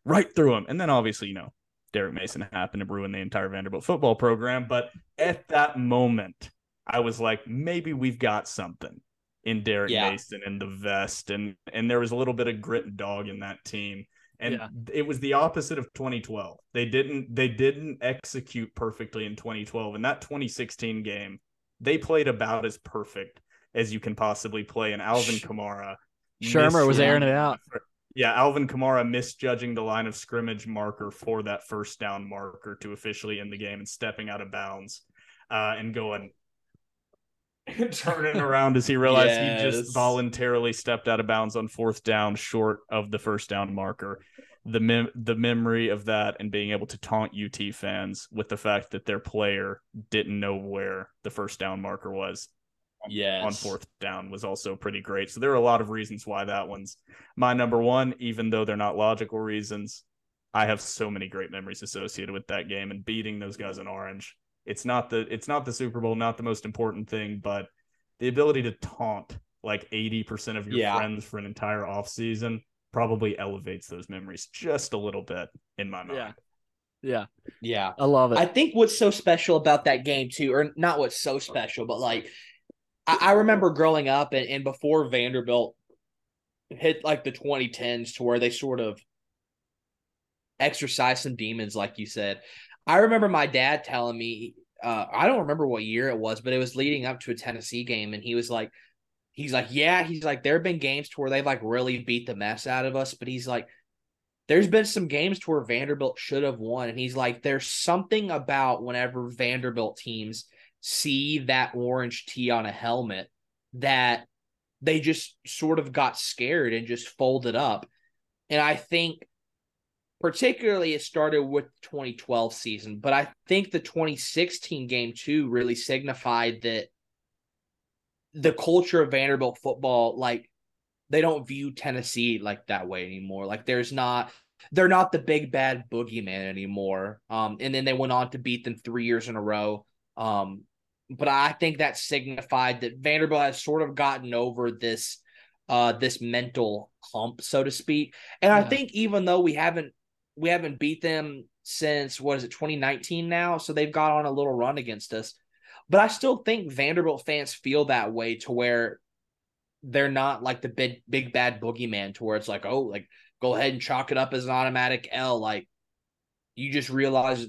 Right through him. And then obviously, you know, Derek Mason happened to ruin the entire Vanderbilt football program. But at that moment, I was like, maybe we've got something. in Derek Yeah. Mason and the vest, and and there was a little bit of grit and dog in that team. And Yeah. it was the opposite of 2012. They didn't they didn't execute perfectly in 2012. In that 2016 game, they played about as perfect as you can possibly play. And Alvin Kamara, Shurmur was airing it out. Yeah, Alvin Kamara misjudging the line of scrimmage marker for that first down marker to officially end the game and stepping out of bounds uh, and going turning around as he realized he just voluntarily stepped out of bounds on fourth down short of the first down marker. The mem- the memory of that and being able to taunt UT fans with the fact that their player didn't know where the first down marker was Yes. on fourth down was also pretty great. So there are a lot of reasons why that one's my number one, even though they're not logical reasons. I have so many great memories associated with that game and beating those guys in orange. It's not the it's not the Super Bowl, not the most important thing, but the ability to taunt like 80% of your Yeah. friends for an entire offseason probably elevates those memories just a little bit in my mind. Yeah. Yeah. Yeah. I love it. I think what's so special about that game too, or not what's so special, but like I, I remember growing up and, and before Vanderbilt hit like the 2010s to where they sort of exercised some demons, like you said. I remember my dad telling me, uh, I don't remember what year it was, but it was leading up to a Tennessee game, and he was like, he's like, yeah, he's like, there have been games to where they've like really beat the mess out of us, but he's like, there's been some games to where Vanderbilt should have won. And he's like, there's something about whenever Vanderbilt teams see that orange tee on a helmet that they just sort of got scared and just folded up. And I think particularly it started with 2012 season, but I think the 2016 game too really signified that the culture of Vanderbilt football, like they don't view Tennessee like that way anymore. Like there's not they're not the big bad boogeyman anymore. Um, and then they went on to beat them three years in a row. Um, but I think that signified that Vanderbilt has sort of gotten over this uh this mental hump, so to speak. And I think even though we haven't we haven't beat them since what is it 2019 now, so they've got on a little run against us. But I still think Vanderbilt fans feel that way to where they're not like the big big bad boogeyman to where it's like, oh, like go ahead and chalk it up as an automatic L. Like you just realize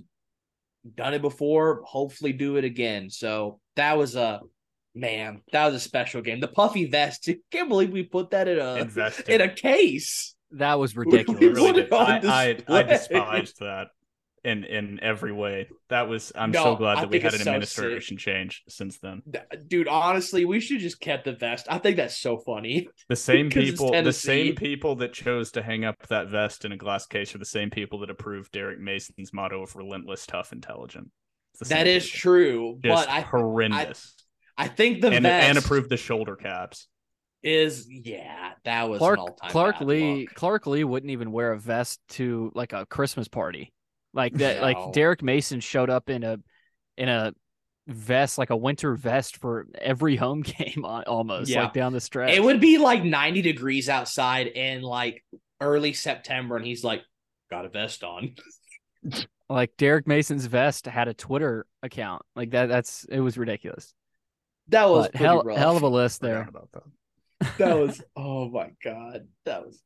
done it before, hopefully do it again. So that was a man, that was a special game. The puffy vest, can't believe we put that in a Invested. in a case. That was ridiculous. really did. I, I, I despised that in in every way. That was I'm No, so glad I that we had it's an so administration change since then. Dude, honestly, we should just kept the vest. I think that's so funny. The same people the same people that chose to hang up that vest in a glass case are the same people that approved Derek Mason's motto of relentless, tough, intelligent. That is the That same is people. true, Just but I horrendous. I think the and, vest and approved the shoulder caps. Is yeah, that was Clark an all-time Clark bad Lea look. Clark Lea wouldn't even wear a vest to like a Christmas party. Like that No. like Derek Mason showed up in a in a vest like a winter vest for every home game uh, almost Yeah. like down the stretch. It would be like 90 degrees outside in like early September, and he's like, got a vest on. like Derek Mason's vest had a Twitter account. Like that that's it was ridiculous. That was hell rough. hell of a list there. about that. That was oh my god. That was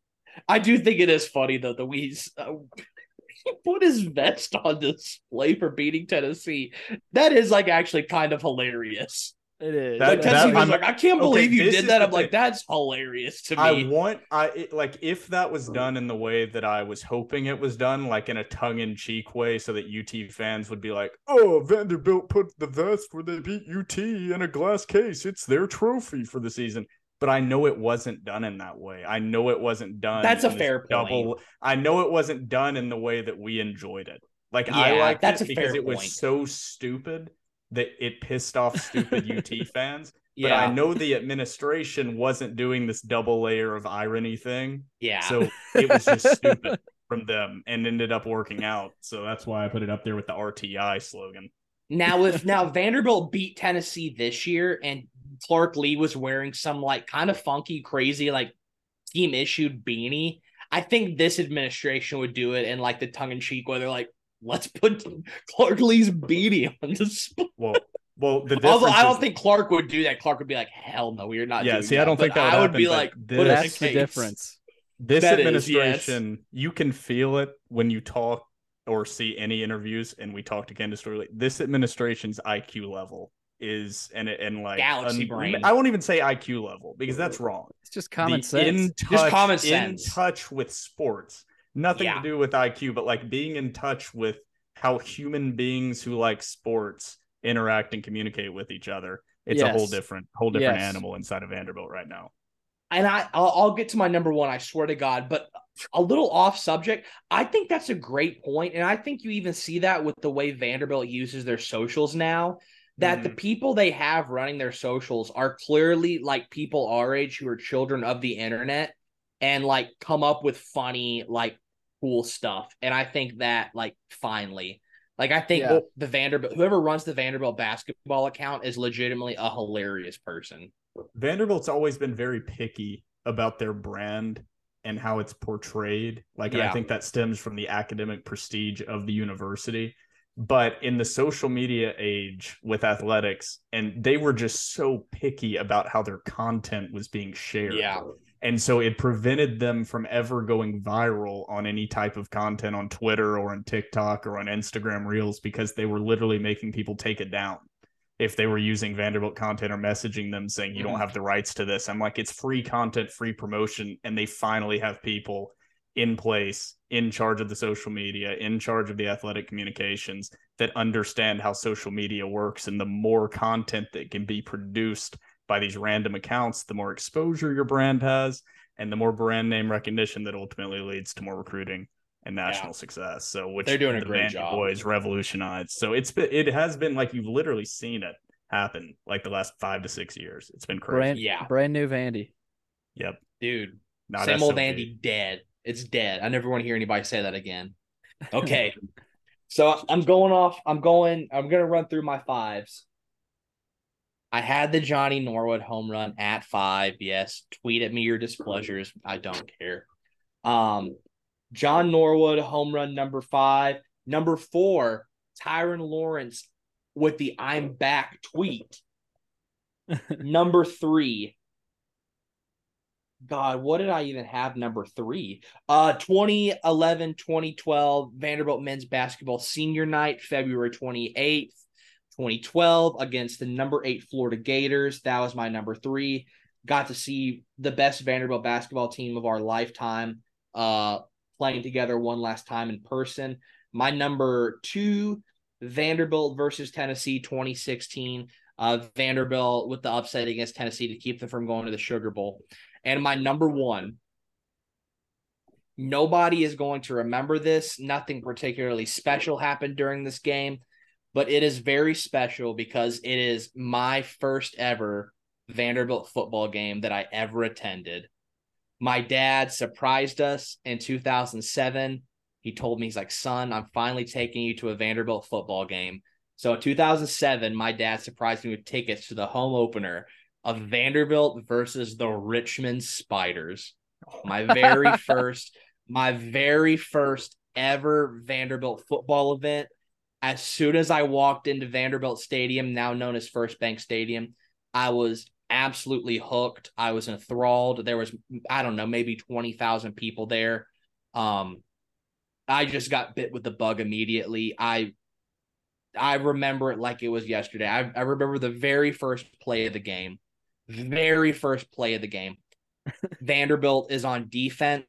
I do think it is funny though that we uh, he put his vest on display for beating Tennessee. That is like actually kind of hilarious. It is. That- Like Tennessee was I'm- like, I can't okay, believe you did that. I'm like, that's hilarious to me. I want I it, like if that was done in the way that I was hoping it was done, like in a tongue-in-cheek way, so that UT fans would be like, "Oh, Vanderbilt put the vest where they beat UT in a glass case. It's their trophy for the season." But I know it wasn't done in that way. I know it wasn't done. That's a fair point. double. I know it wasn't done in the way that we enjoyed it. Like I like that's it because it was point. so stupid that it pissed off stupid UT fans. But yeah, I know the administration wasn't doing this double layer of irony thing. yeah. So it was just stupid from them and ended up working out. So that's why I put it up there with the RTI slogan. Now, if now Vanderbilt beat Tennessee this year and Clark Lea was wearing some like kind of funky, crazy, like team issued beanie, I think this administration would do it in like the tongue in cheek where they're like, let's put Clark Lea's beanie on display. Well, Well, the Although I don't is- think Clark would do that. Clark would be like, "Hell no, we're not." Yeah, doing see, I don't think that would I would happen, be like, this- "But That's the difference. this That is, yes. administration, you can feel it when you talk or see any interviews, and we talked again to Candice Storey. This administration's IQ level is and and like Galaxy brain. I won't even say IQ level because that's wrong. It's just common The sense. In Just touch, common In touch with sports, nothing Yeah. to do with IQ, but like being in touch with how human beings who like sports interact and communicate with each other. It's a whole different, whole different Yes. animal inside of Vanderbilt right now. and I I'll, I'll get to my number one. I swear to God, but a little off subject. I think that's a great point, and I think you even see that with the way Vanderbilt uses their socials now. That the mm-hmm. people they have running their socials are clearly like people our age who are children of the internet and like come up with funny like cool stuff. And I think that like finally. Like I think Yeah. the Vanderbilt whoever runs the Vanderbilt basketball account is legitimately a hilarious person. Vanderbilt's always been very picky about their brand and how it's portrayed. Like, and I think that stems from the academic prestige of the university. But in the social media age with athletics, and they were just so picky about how their content was being shared. Yeah. And so it prevented them from ever going viral on any type of content on Twitter or on TikTok or on Instagram Reels because they were literally making people take it down if they were using Vanderbilt content or messaging them saying you don't Mhm. have the rights to this. I'm like, it's free content, free promotion. And they finally have people in place, in charge of the social media, in charge of the athletic communications that understand how social media works. And the more content that can be produced by these random accounts, the more exposure your brand has, and the more brand name recognition that ultimately leads to more recruiting and national success. So, which They're doing a great Vandy job. Boys revolutionized. So it's been, it has been like you've literally seen it happen like the last five to six years. It's been crazy. brand, Yeah. brand new Vandy. Yep. Dude, Not same old SOB. Andy dead. It's dead. I never want to hear anybody say that again. Okay. so I'm going off. I'm going, I'm going to run through my fives. I had the Johnny Norwood home run at five. Yes. Tweet at me your displeasures. I don't care. Um, John Norwood home run number five. Number four, Tyrin Lawrence with the I'm back tweet. number three, God, what did I even have number three? Uh 2011, 2012 Vanderbilt men's basketball senior night, February 28th, 2012, against the number eight Florida Gators. That was my number three. Got to see the best Vanderbilt basketball team of our lifetime uh playing together one last time in person. My number two, Vanderbilt versus Tennessee 2016. Uh, Vanderbilt with the upset against Tennessee to keep them from going to the Sugar Bowl. And my number one, nobody is going to remember this. Nothing particularly special happened during this game, but it is very special because it is my first ever Vanderbilt football game that I ever attended. My dad surprised us in 2007. He told me, he's like, son, I'm finally taking you to a Vanderbilt football game. So in 2007, my dad surprised me with tickets to the home opener of Vanderbilt versus the Richmond Spiders. My very first, my very first ever Vanderbilt football event. As soon as I walked into Vanderbilt Stadium, now known as FirstBank Stadium, I was absolutely hooked. I was enthralled. There was, I don't know, maybe 20,000 people there. Um, I just got bit with the bug immediately. I I remember it like it was yesterday. I, I remember the very first play of the game. Very first play of the game. Vanderbilt is on defense.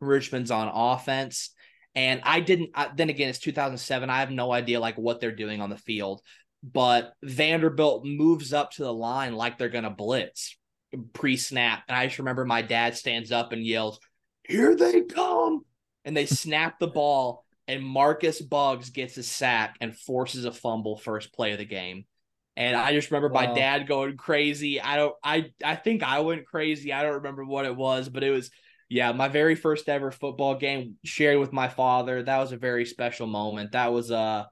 Richmond's on offense. And I didn't, I, then again, it's 2007. I have no idea like what they're doing on the field. But Vanderbilt moves up to the line like they're going to blitz pre snap. And I just remember my dad stands up and yells, Here they come. And they snap the ball and Marcus Buggs gets a sack and forces a fumble first play of the game. And I just remember my dad going crazy. I don't I I think I went crazy. I don't remember what it was, but it was yeah, my very first ever football game shared with my father. That was a very special moment. That was uh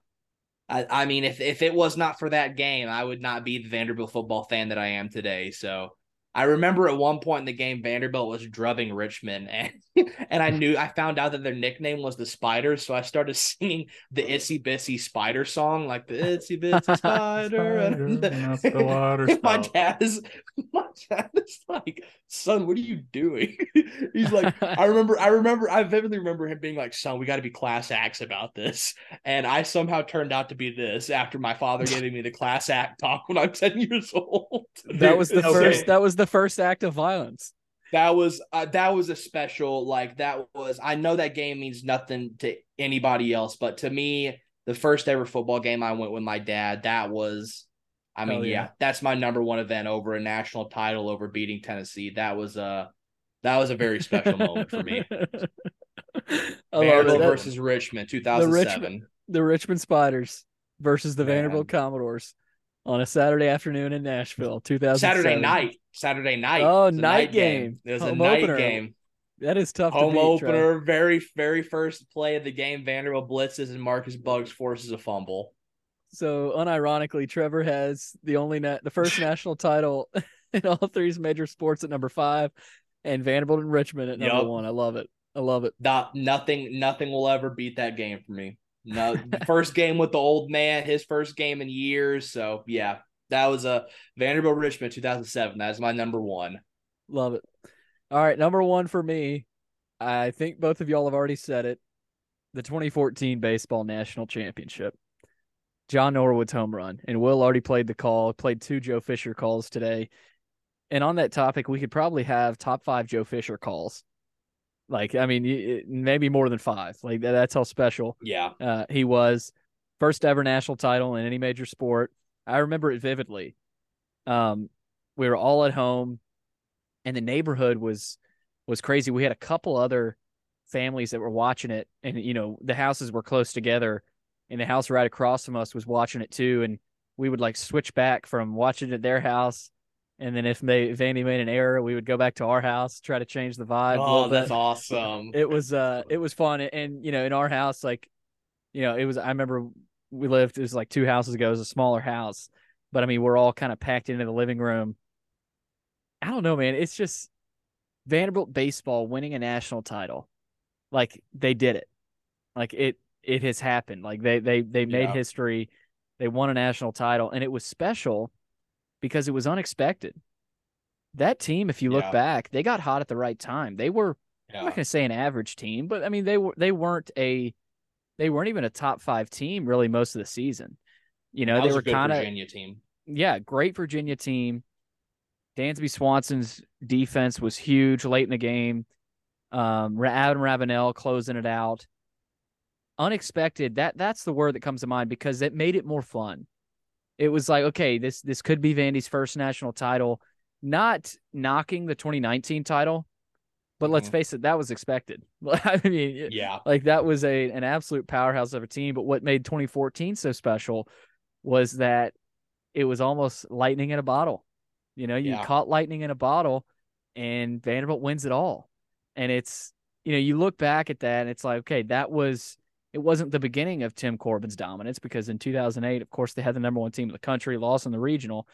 I, I mean if if it was not for that game, I would not be the Vanderbilt football fan that I am today. So I remember at one point in the game, Vanderbilt was drubbing Richmond, and and I knew I found out that their nickname was the Spiders, so I started singing the Itsy Bitsy Spider song, like the Itsy Bitsy Spider. and up the water my spout. dad is, my dad is like, "Son, what are you doing?" He's like, I remember, I remember, I vividly remember him being like, "Son, we got to be class acts about this," and I somehow turned out to be this after my father giving me the class act talk when I'm ten years old. That was the Okay. first. That was the first act of violence. That was uh, that was a special like that was I know that game means nothing to anybody else, but to me, the first ever football game I went with my dad, that was I mean, yeah. yeah. that's my number one event over a national title over beating Tennessee. That was a that was a very special moment for me. Vanderbilt versus Richmond, 2007. the Richmond Spiders versus the Man. Vanderbilt Commodores on a Saturday afternoon in Nashville, 2007. Saturday night. Saturday night. Oh, a night game. It was a night opener. game. That is tough. Home to beat, opener, very, very first play of the game. Vanderbilt blitzes and Marcus Buggs forces a fumble. So unironically, Trevor has the only na- the first national title in all three major sports at number five, and Vanderbilt and Richmond at number Yup. one. I love it. I love it. Not nothing, nothing will ever beat that game for me. No, first game with the old man, his first game in years. So yeah, that was a Vanderbilt Richmond 2007. That's my number one. Love it. All right, number one for me. I think both of y'all have already said it. The 2014 baseball national championship. John Norwood's home run, and Will already played the call. Played two Joe Fisher calls today, and on that topic, we could probably have top five Joe Fisher calls. Like, I mean, maybe more than five. Like that's how special Yeah, uh, he was. First ever national title in any major sport. I remember it vividly. Um, we were all at home, and the neighborhood was was crazy. We had a couple other families that were watching it, and you know the houses were close together, and the house right across from us was watching it too. And we would like switch back from watching it at their house, and then if they if Andy made an error, we would go back to our house, try to change the vibe. oh, that's awesome. it was uh it was fun and you know in our house like you know it was i remember we lived it was like two houses ago it was a smaller house but i mean we're all kind of packed into the living room. I don't know man it's just vanderbilt baseball winning a national title like they did it. Like it it has happened. Like they they they made Yeah. history they won a national title and it was special because it was unexpected. That team if you look Yeah. back they got hot at the right time. They were I'm not going to say an average team, but I mean they were they weren't a they weren't even a top five team really most of the season. You know they were kind of Virginia team. yeah great Virginia team. Dansby Swanson's defense was huge late in the game. Um, Adam Ravenel closing it out. Unexpected that that's the word that comes to mind because it made it more fun. It was like okay this this could be Vandy's first national title. Not knocking the 2019 title, but let's Mhm. face it, that was expected. I mean, Yeah, like that was a an absolute powerhouse of a team. But what made 2014 so special was that it was almost lightning in a bottle. You know, you Yeah. caught lightning in a bottle, and Vanderbilt wins it all. And it's you know, you look back at that, and it's like, okay, that was it wasn't the beginning of Tim Corbin's dominance because in 2008, of course, they had the number one team in the country, lost in the regional,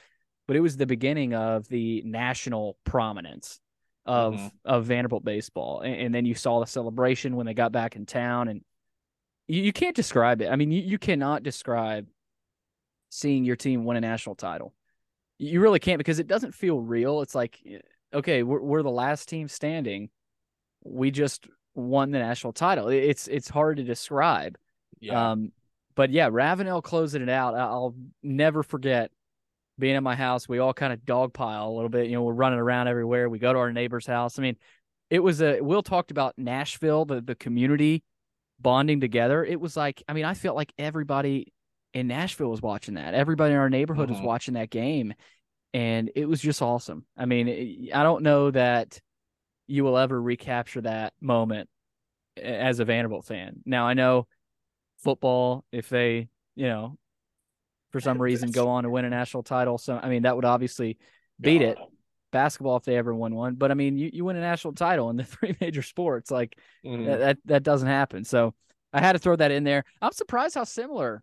but it was the beginning of the national prominence of Mhm. of Vanderbilt baseball. And, and then you saw the celebration when they got back in town, and you, you can't describe it. I mean, you, you cannot describe seeing your team win a national title. You really can't because it doesn't feel real. It's like, eh, okay, we're we're the last team standing. We just won the national title. It's it's hard to describe. yeah. Um, but yeah, Ravenel closing it out. I'll never forget being at my house. We all kind of dogpile a little bit. You know, we're running around everywhere. We go to our neighbor's house. I mean, it was a. Will talked about Nashville, the the community bonding together. It was like, I mean, I felt like everybody in Nashville was watching that. Everybody in our neighborhood was Mhm. watching that game, and it was just awesome. I mean, I don't know that you will ever recapture that moment as a Vanderbilt fan. Now I know football, if they, you know, for some reason go on to win a national title, so I mean that would obviously beat it. Basketball, if they ever won one, but I mean, you, you win a national title in the three major sports, like Mhm. that, that doesn't happen. So I had to throw that in there. I'm surprised how similar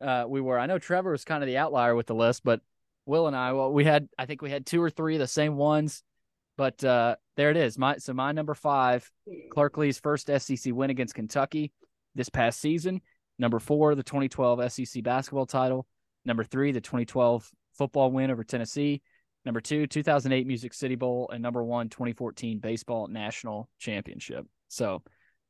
uh, we were. I know Trevor was kind of the outlier with the list, but Will and I, well, we had I think we had two or three of the same ones, but uh there it is. My so my number five, Clark Lea's first SEC win against Kentucky this past season. Number four, the 2012 SEC basketball title. Number three, the 2012 football win over Tennessee. Number two, 2008 Music City Bowl, and number one, 2014 baseball national championship. So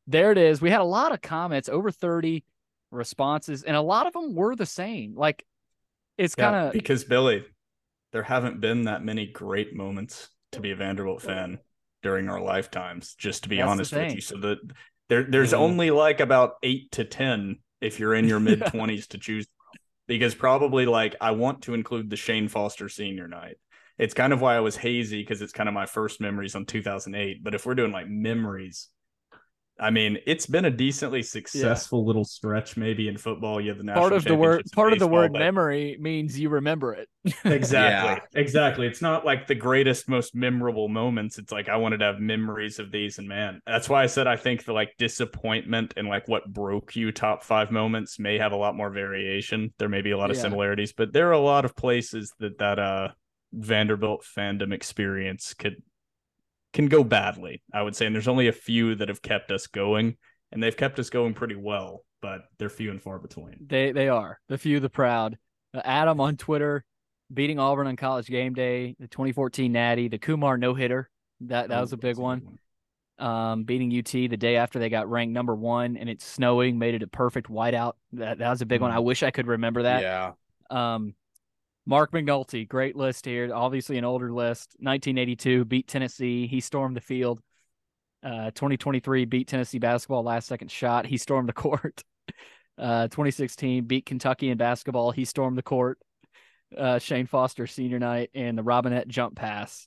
there it is. We had a lot of comments, over 30 responses, and a lot of them were the same. Like it's Yeah, kind of because Billy, there haven't been that many great moments to be a Vanderbilt fan during our lifetimes. Just to be That's honest with you, so that there there's Mhm. only like about eight to ten if you're in your mid twenties to choose. Because probably like I want to include the Shan Foster senior night. It's kind of why I was hazy because it's kind of my first memories on 2008. But if we're doing like memories, I mean, it's been a decently successful little stretch, maybe in football. You have the national part of the word championships in part of the word but- memory means you remember it. Exactly. Exactly. It's not like the greatest, most memorable moments. It's like I wanted to have memories of these, and man, that's why I said I think the like disappointment and like what broke you top five moments may have a lot more variation. There may be a lot of Yeah. similarities, but there are a lot of places that that uh Vanderbilt fandom experience could can go badly. I would say, and there's only a few that have kept us going, and they've kept us going pretty well, but they're few and far between. They they are the few, the proud. Uh, Adam on Twitter beating Auburn on College Game Day, the 2014 Natty, the Kumar no hitter. That that was a big That's one. Um, beating UT the day after they got ranked number one, and it's snowing, made it a perfect whiteout. That that was a big one. I wish I could remember that. Yeah. Um, Mark McNulty, great list here. Obviously, an older list. 1982 beat Tennessee. He stormed the field. Uh, 2023 beat Tennessee basketball last second shot. He stormed the court. Uh, 2016 beat Kentucky in basketball. He stormed the court. Uh, Shan Foster senior night and the Robinette jump pass.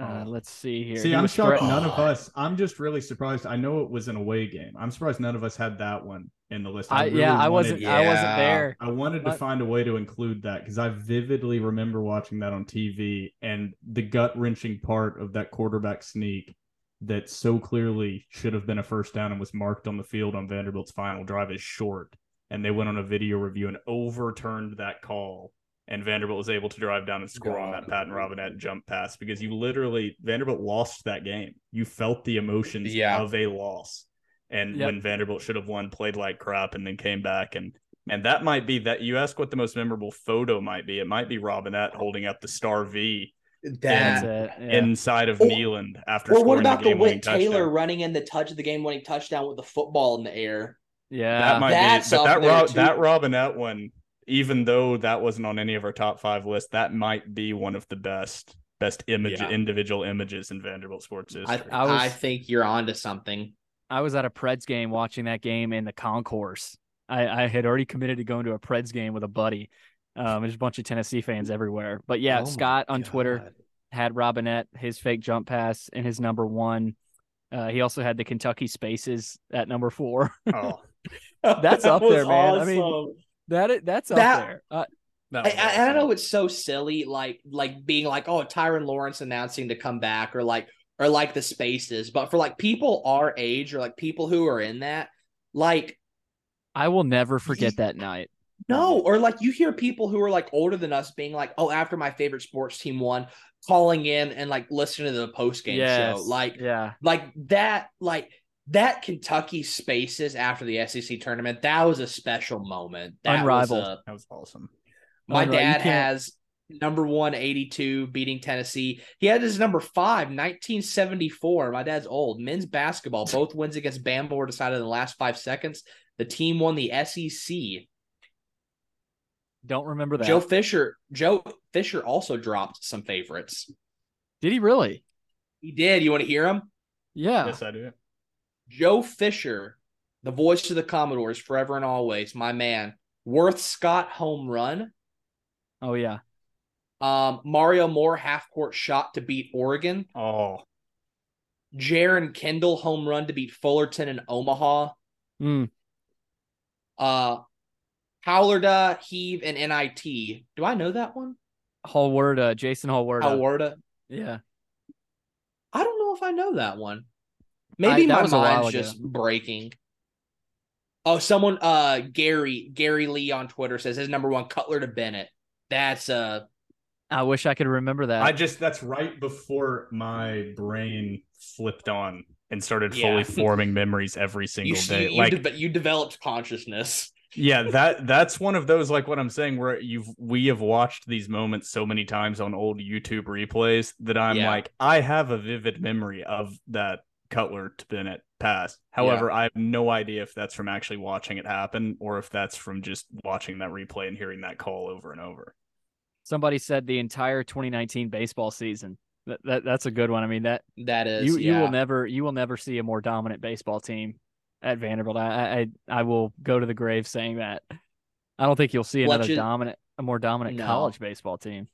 Uh, Oh. let's see here. See, He I'm shocked threatened- none of us. I'm just really surprised. I know it was an away game. I'm surprised none of us had that one in the list. I, really yeah, I wasn't. I wasn't there. I wanted to find a way to include that because I vividly remember watching that on TV and the gut wrenching part of that quarterback sneak that so clearly should have been a first down and was marked on the field on Vanderbilt's final drive is short. And they went on a video review and overturned that call. And Vanderbilt was able to drive down and score on that Patton Robinette jump pass because you literally Vanderbilt lost that game. You felt the emotions Yeah. of a loss. And Yep. when Vanderbilt should have won, played like crap and then came back and and that might be that you ask what the most memorable photo might be. It might be Robinette holding up the star V That. it. Yeah. inside of Or- Neyland after Or scoring what about the the Whit Taylor touchdown. running in the touch of the game winning touchdown with the football in the air? yeah. That might That's be, but that there, Rob, too. that Robinette one, even though that wasn't on any of our top five lists, that might be one of the best best image Yeah. individual images in Vanderbilt sports I, history. I was- I think you're onto something. I was at a Preds game watching that game in the concourse. I, I had already committed to going to a Preds game with a buddy. Um, there's a bunch of Tennessee fans everywhere. But yeah, Oh Scott on Twitter had Robinette, his fake jump pass, in his number one. Uh, he also had the Kentucky Spaces at number four. oh, That's That up there, was man. I mean, awesome. that that's up That- there. Uh, that I, was I, I awesome. know it's so silly, like like being like, oh, Tyrin Lawrence announcing to come back, or like or like the spaces, but for like people our age or like people who are in that, like I will never forget that night. no, or like you hear people who are like older than us being like, oh, after my favorite sports team won, calling in and like listening to the post game Yes. show, like yeah, like that, like that Kentucky spaces after the SEC tournament, that was a special moment. That Unrivaled. Was a, that was awesome. my Unri- you dad has number one 82 beating Tennessee. He had his number five 1974. My dad's old. Men's basketball, both wins against Bama were decided in the last five seconds. The team won the SEC. don't remember that. Joe Fisher, Joe Fisher also dropped some favorites. Did he really? He did. You want to hear him? Yeah. Yes, I do. Joe Fisher, the voice of the Commodores, forever and always, my man. Worth Scott home run. Oh yeah. Um, Mario Moore half court shot to beat Oregon. Oh, Jeren Kendall home run to beat Fullerton in Omaha. Mm. Uh Holwerda, Heave, and NIT. Do I know that one? Hallward, Jason Hallward. Holwerda. Yeah. I don't know if I know that one. Maybe I- that my mind's just breaking. Oh, someone uh Gary Gary Lee on Twitter says his number one Cutler to Bennett. That's uh I wish I could remember that. I just that's right before my brain flipped on and started Yeah. fully forming memories every single you, day. you, like de- you developed consciousness. yeah, that that's one of those like what I'm saying where you've we have watched these moments so many times on old YouTube replays that I'm Yeah. like I have a vivid memory of that Cutler to Bennett pass. However, I have no idea if that's from actually watching it happen or if that's from just watching that replay and hearing that call over and over. Somebody said the entire 2019 baseball season. That, that that's a good one. I mean that That is, you you will never you will never see a more dominant baseball team at Vanderbilt. I I I will go to the grave saying that. I don't think you'll see another dominant a more dominant No. college baseball team.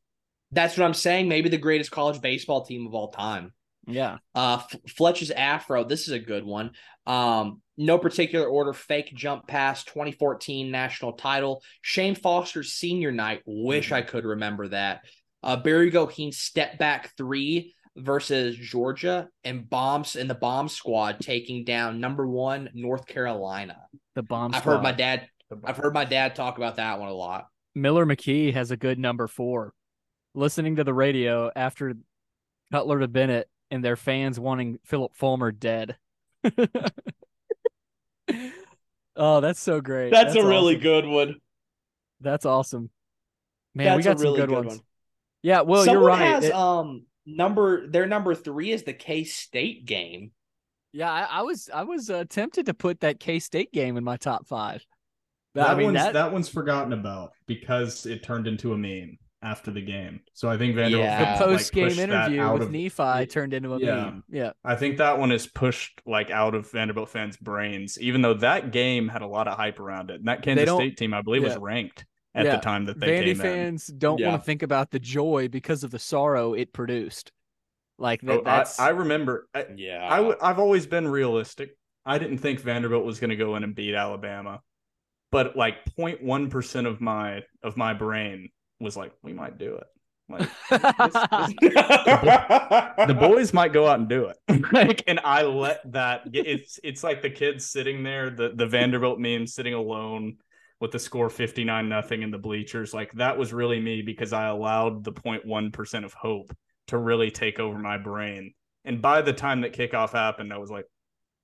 That's what I'm saying. Maybe the greatest college baseball team of all time. Yeah. Uh, F- Fletch's afro. This is a good one. Um, no particular order. Fake jump pass. 2014 national title. Shan Foster's senior night. Wish I could remember that. Uh, Barry Goheen step back three versus Georgia and bombs in the bomb squad taking down number one North Carolina. The bomb. I've heard my dad. I've heard my dad talk about that one a lot. Miller McKee has a good number four. Listening to the radio after Cutler to Bennett and their fans wanting Phillip Fulmer dead. oh, that's so great. That's, that's a awesome. Really good one. That's awesome. Man, we got some good, ones. Yeah, well, Someone you're right. has It- um number their number three is the K State game. yeah, I, I was I was uh, tempted to put that K State game in my top five. But, That I mean one's that, that... one's forgotten about because it turned into a meme after the game. So I think Vanderbilt Yeah. the post game pushed that interview out with of- Nephi turned into a Yeah. meme. Yeah, I think that one is pushed like out of Vanderbilt fans' brains, even though that game had a lot of hype around it. And that Kansas State team, I believe, was ranked at Yeah. the time that they Vandy came in. fans don't Yeah. want to think about the joy because of the sorrow it produced. Like that, Oh, I, that's I remember. I, Yeah. I w- I've always been realistic. I didn't think Vanderbilt was going to go in and beat Alabama, but like 0.1 percent of my of my brain was like, we might do it. Like the boys might go out and do it. like, and I let that. It's it's like the kids sitting there, the the Vanderbilt meme sitting alone with the score 59 nothing in the bleachers. Like that was really me because I allowed the 0.1 percent of hope to really take over my brain. And by the time that kickoff happened, I was like,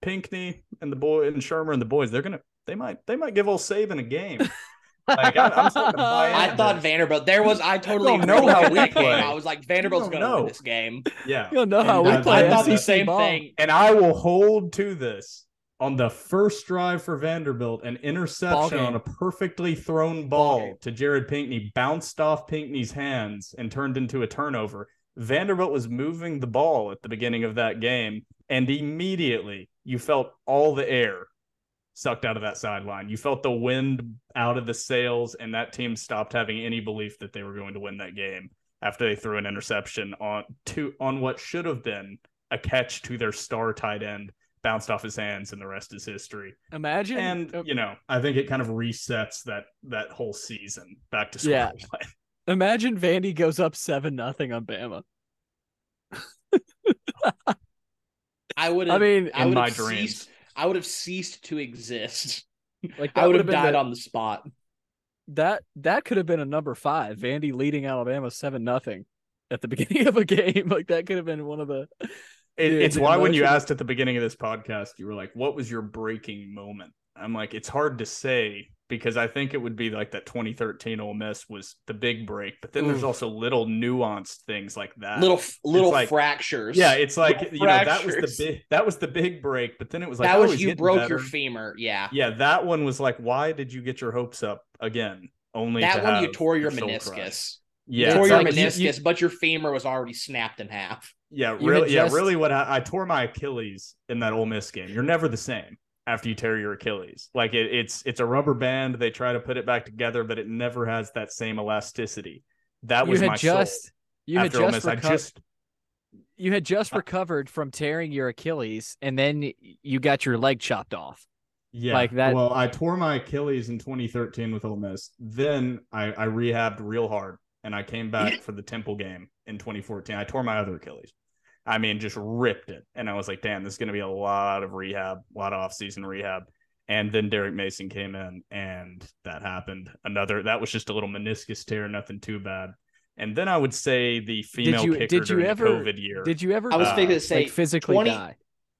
Pinkney and the boy and Shurmur and the boys, they're gonna they might they might give old Saban a game. Like I, I'm starting to buy I thought. Vanderbilt. There was I totally don't know how we that play. I was like Vanderbilt's gonna don't win this game. yeah. you don't know how And we I- play. I thought the same ball. thing. And I will hold to this on the first drive for Vanderbilt, an interception on a perfectly thrown Ball ball to Jared Pinkney bounced off Pinkney's hands and turned into a turnover. Vanderbilt was moving the ball at the beginning of that game, and immediately you felt all the air sucked out of that sideline. You felt the wind out of the sails, and that team stopped having any belief that they were going to win that game after they threw an interception on to on what should have been a catch to their star tight end, bounced off his hands, and the rest is history. Imagine And uh, you know, I think it kind of resets that that whole season back to square Yeah. one. imagine Vandy goes up seven nothing on Bama. I would. I mean, I in would my have dreams. ceased. I would have ceased to exist. Like I would would have died the- on the spot. that that could have been a number five. Vandy leading Alabama seven nothing at the beginning of a game. Like that could have been one of the. It, Yeah, it's the why when you asked at the beginning of this podcast, you were like, "What was your breaking moment?" I'm like, it's hard to say because I think it would be like that 2013 Ole Miss was the big break, but then there's also little nuanced things like that. Little little like- fractures. yeah, it's like Little you know that was the big that was the big break, but then it was like that oh, was he's you broke your femur. Yeah. Yeah, that one was like, why did you get your hopes up again? Only That one you tore your soul meniscus. crushed. You Yeah, tore your like- meniscus, but your femur was already snapped in half. Yeah, You really. Yeah, really. What I, I tore my Achilles in that Ole Miss game. You're never the same after you tear your Achilles. Like it, it's it's a rubber band. They try to put it back together, but it never has that same elasticity. That You was my just soul. you had after just reco- just you had just recovered from tearing your Achilles, and then you got your leg chopped off. Yeah, Like that- Well, I tore my Achilles in 2013 with Ole Miss. Then I, I rehabbed real hard, and I came back for the Temple game in 2014. I tore my other Achilles. I mean, just ripped it, and I was like, "Damn, this is going to be a lot of rehab, a lot of off-season rehab." And then Derek Mason came in, and that happened. Another that was just a little meniscus tear, nothing too bad. And then I would say the female you- kicker did you during ever- COVID year. Did you ever? I was Uh, thinking to say like physically 20 die.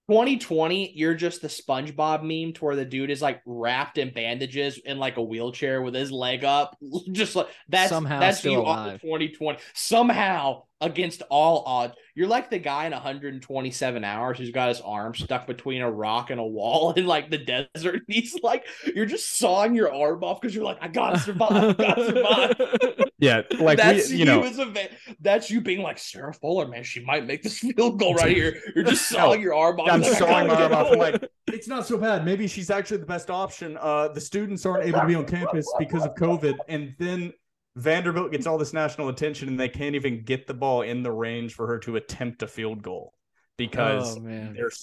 2020, you're just the SpongeBob meme to where the dude is like wrapped in bandages in like a wheelchair with his leg up. Just like that's Somehow that's still you alive. 2020. Somehow against all odds. You're like the guy in 127 hours who's got his arm stuck between a rock and a wall in like the desert. And he's like, you're just sawing your arm off because you're like, I gotta survive, I gotta survive. yeah, like that's we, you know, as a va- that's you being like Sarah Fuller, man. She might make this field goal right here. You're just sawing your arm off. I'm like, sawing my arm off. I'm like, it's not so bad. Maybe she's actually the best option. Uh, the students aren't able to be on campus because of COVID, and then Vanderbilt gets all this national attention, and they can't even get the ball in the range for her to attempt a field goal because oh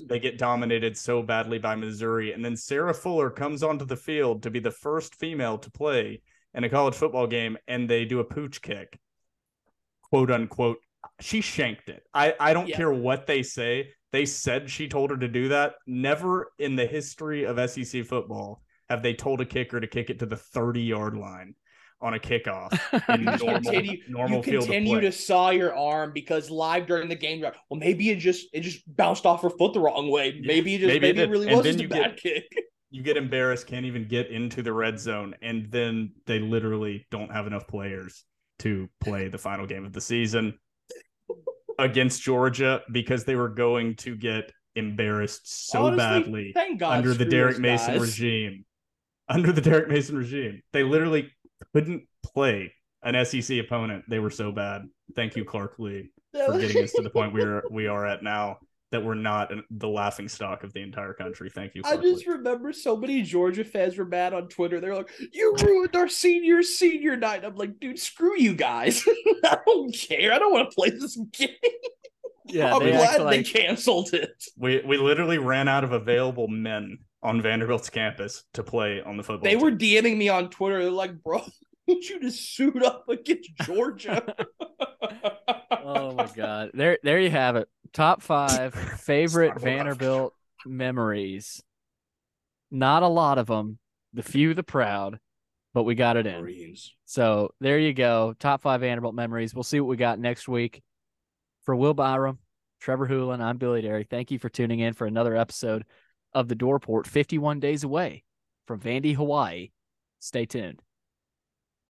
they get dominated so badly by Missouri. And then Sarah Fuller comes onto the field to be the first female to play in a college football game, and they do a pooch kick, quote unquote. She shanked it. I, I don't Yeah. care what they say. They said she told her to do that. Never in the history of SEC football have they told a kicker to kick it to the 30 yard line on a kickoff in You normal, continue, normal you field continue to saw your arm because live during the game, you're like, well, maybe it just it just bounced off her foot the wrong way. Maybe it just maybe maybe, it it, really was just a you bad get- kick. you get embarrassed, can't even get into the red zone, and then they literally don't have enough players to play the final game of the season against Georgia because they were going to get embarrassed so Honestly, badly thank God under the Derek Mason guys. regime. Under the Derek Mason regime, they literally couldn't play an SEC opponent. They were so bad. Thank you, Clark Lea, for getting us to the point we are we are at now. That we're not the laughing stock of the entire country. Thank you. I just Lee. remember so many Georgia fans were mad on Twitter. They're like, "You ruined our senior senior night." I'm like, "Dude, screw you guys. I don't care. I don't want to play this game. Yeah, I'm they glad act they like canceled it. We we literally ran out of available men on Vanderbilt's campus to play on the football. They were team. DMing me on Twitter. They're like, "Bro, need you to suit up against Georgia." oh my god. There there you have it. Top five favorite Vanderbilt memories. Not a lot of them. The few, the proud, but we got it in. Marines. So there you go. Top five Vanderbilt memories. We'll see what we got next week. For Will Byrum, Trevor Hulan, I'm Billy Derrick. Thank you for tuning in for another episode of the Dore Report 51 days away from Vandy, Hawaii. Stay tuned.